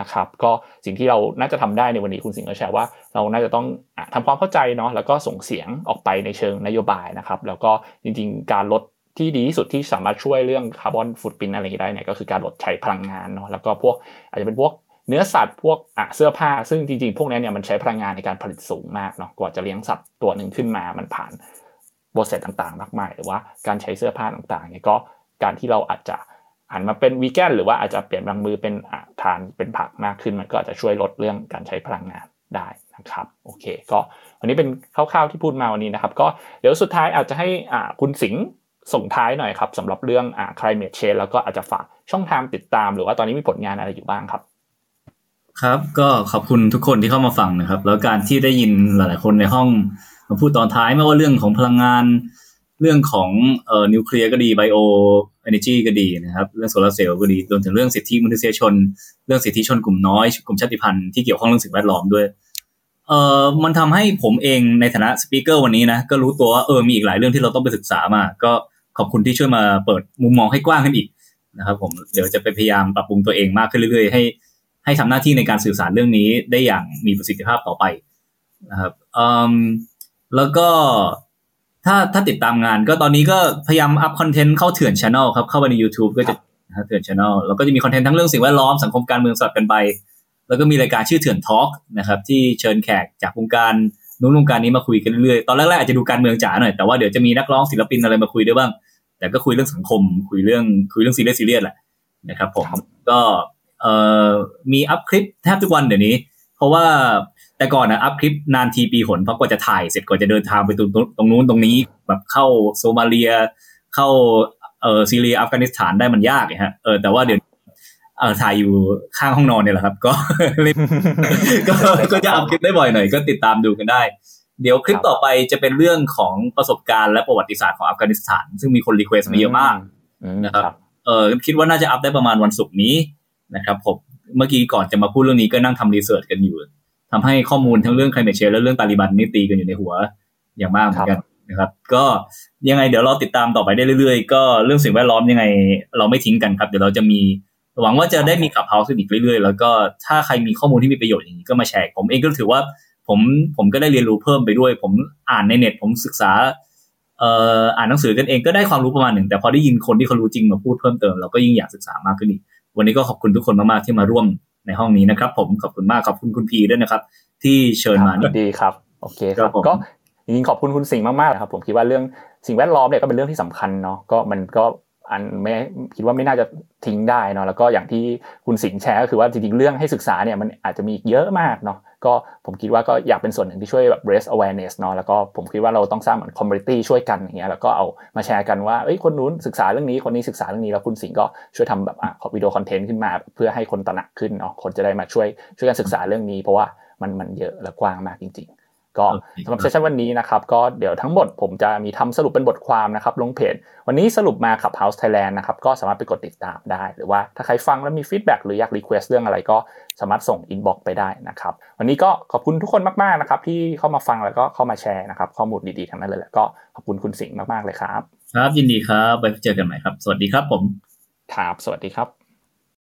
นะครับก็สิ่งที่เราน่าจะทำได้ในวันนี้คุณสิงห์ก็แชร์ว่า เราน่าจะต้องอทำความเข้าใจเนาะแล้วก็ส่งเสียงออกไปในเชิงนโยบายนะครับ แล้วก็จริงๆ การลดที่ดีที่สุดที่สามารถช่วยเรื่อง carbon footprint อะไรได้เนี่ยก็คือการลดใช้พลังงานเนาะแล้วก็พวกอาจจะเป็นพวก เนื้อสัตว์พวกอะเสื้อผ้า ซึ่งจริงๆ พวกนี้เนี่ยมันใช้พลังงานในการผลิตสูงมากเนาะกว่าจะเลี้ยงสัตว์ตัวหนึ่งขึ้นมามันผ่าน process ต่างๆ มากมายหรือว่าการใช้เสื้อผ้าต่างๆเนี่ยก็การที่เราอาจจะหันมาเป็นวีแกนหรือว่าอาจจะเปลี่ยนบางมือเป็นทานเป็นผักมากขึ้นมันก็อาจจะช่วยลดเรื่องการใช้พลังงานได้นะครับโอเค ก็วันนี้เป็นคร่าวๆที่พูดมาวันนี้นะครับ ก็เดี๋ยวสุดท้ายอาจจะให้คุณสิงห์ส่งท้ายหน่อยครับสำหรับเรื่องอ่า climate change แล้วก็อาจจะฝากช่องทางติดตาม หรือว่าตอนนี้มีผลงานอะไรอยู่บ้างครับ ครับก็ขอบคุณทุกคนที่เข้ามาฟังนะครับ แล้วการที่ได้ยินหลาย ๆ คนในห้องมาพูดตอนท้ายไม่ว่าเรื่องของพลังงานเรื่องของเอ่อนิวเคลียร์ก็ดีไบโอเอเนจีก็ดีนะครับ เรื่องโซลาร์เซลล์ก็ดีรวมถึงเรื่องสิทธิมนุษยชน เรื่องสิทธิชนกลุ่มน้อย กลุ่มชาติพันธุ์ที่เกี่ยวข้องเรื่องสิ่งแวดล้อมด้วยเอ่อมันทำให้ผมเองในฐานะสปีกเกอร์วันนี้นะก็รู้ตัวว่าเออมีอีกหลายเรื่องที่เราต้องไปศึกษามา ก็ขอบคุณที่ช่วยมาเปิดมุมมองให้กว้างขึ้นอีกนะครับผมเดี๋ยวจะไปพยายามปรับปรุงตัวเองมากขึ้นเรื่อย ๆ ให้ ให้ทำหน้าที่ในการสื่อสารเรื่องนี้ได้อย่างมีประสิทธิภาพต่อไปนะครับแล้วก็ถ้าถ้าติดตามงานก็ตอนนี้ก็พยายามอัพคอนเทนต์เข้าเถื่อนช anel ครับ เข้าไปใน YouTube ก็จะเถื่อนช anel แล้วก็จะมีคอนเทนต์ทั้งเรื่องสิ่งแวดล้อมสังคมการเมืองสลับกันไป แล้วก็มีรายการชื่อเถื่อน Talk นะครับที่เชิญแขกจากวงการนู้นวงการนี้มาคุยกันเรื่อยๆตอนแรกๆอาจจะดูการเมืองจ๋าหน่อยแต่ว่าเดี๋ยวจะมีนักร้องศิลปินอะไรมาคุยด้วยบ้าง แต่ก็คุยเรื่องสังคมคุยเรื่องคุยเรื่องซีเรียสซีเรียสแหละนะครับผมก็ มีอัพคลิปแทบทุกวันเดี๋ยวนี้ เพราะว่าแต่ก่อนนะอัพคลิปนานทีปีหนเพราะกว่าจะถ่ายเสร็จกว่าจะเดินทางไปตรงตรงนู้นตรงนี้แบบเข้าโซมาเลีย เข้าเออซีเรียอัฟกานิสถานได้มันยากฮะเออแต่ว่าเดี๋ยวเออถ่ายอยู่ข้างห้องนอนเนี่ยแหละครับ ก็ก็ก็จะอัพคลิปได้บ่อยหน่อยก็ติดตามดูกันได้ เดี๋ยวคลิปต่อไปจะเป็นเรื่องของประสบการณ์และประวัติศาสตร์ของอัฟกานิสถาน ซึ่งมีคน request มาเยอะมากนะครับเออคิดว่าน่าจะ up ได้ประมาณวันศุกร์นี้ นะครับผมเมื่อกี้ก่อนจะมาพูดเรื่องนี้ก็นั่งทำ research กันอยู่ทำให้ข้อมูลทั้งเรื่อง climate change และเรื่องตาลิบันนี่ตีกันอยู่ในหัวอย่างมากเหมือนกันนะครับ ก็ยังไงเดี๋ยวเราติดตามต่อไปได้เรื่อยๆ ก็เรื่องสิ่งแวดล้อมยังไง เราไม่ทิ้งกันครับ เดี๋ยวเราจะมีหวังว่าจะได้มี Clubhouse อีกเรื่อยๆ แล้วก็ถ้าใครมีข้อมูลที่มีประโยชน์อย่างนี้ก็มาแชร์ผมเองก็ถือว่าผมผมก็ได้เรียนรู้เพิ่มไปด้วย ผมอ่านในเน็ต ผมศึกษาเอ่ออ่านหนังสือกันเองก็ได้ความรู้ประมาณหนึ่งแต่พอได้ยินคนที่เขารู้จริงมาพูดเพิ่มเติมเราก็ยิ่งอยากศึกษามากขึ้นอีก วันนี้ก็ขอบคุณทุกคนมากๆที่มาร่วมในห้องนี้นะครับ ผมขอบคุณมากขอบคุณคุณพีด้วยนะครับ ที่เชิญมาดีครับโอเคครับก็จริงๆขอบคุณคุณสิงห์มากๆครับผมคิดว่าเรื่องสิ่งแวดล้อมเนี่ยก็เป็นเรื่องที่สำคัญเนาะก็มันก็อันไม่คิดว่าไม่น่าจะทิ้งได้เนาะแล้วก็อย่างที่คุณสิงห์แชร์ก็คือว่าจริงๆเรื่องให้ศึกษาเนี่ยมันอาจจะมีเยอะมากเนาะ ก็ผมคิดว่าก็อยากเป็นส่วนหนึ่งที่ช่วยแบบ raise awareness เนาะแล้วก็ผมคิดว่าเราต้องสร้างเหมือน community ช่วยกันอย่างเงี้ยแล้วก็เอามาแชร์กันว่าเอ้ยคนนู้นศึกษาเรื่องนี้คนนี้ศึกษาเรื่องนี้แล้วคุณสิงห์ก็ช่วยทำแบบอะวิดีโอคอนเทนต์ขึ้นมา เพื่อให้คนตระหนักขึ้นเนาะคนจะได้มาช่วยช่วยกันศึกษาเรื่องนี้ เพราะว่ามันมันเยอะและกว้างมากจริง ๆ ก็สำหรับ session วันนี้นะครับก็เดี๋ยวทั้งหมดผมจะมีทำสรุปเป็นบทความนะครับลงเพจ วันนี้สรุปมาขับ House Thailand นะครับก็สามารถไปกดติดตามได้ หรือว่าถ้าใครฟังแล้วมี feedback หรืออยาก request เรื่องอะไรก็สามารถส่งอินบ็อกไปได้นะครับวันนี้ก็ขอบคุณทุกคนมากๆนะครับที่เข้ามาฟังแล้วก็เข้ามาแชร์นะครับข้อมูลดีๆทั้งนั้นเลยแหละก็ขอบคุณคุณสิงห์มากๆเลยครับ ครับยินดีครับไปเจอกันใหม่ครับ สวัสดีครับผมครับสวัสดีครับ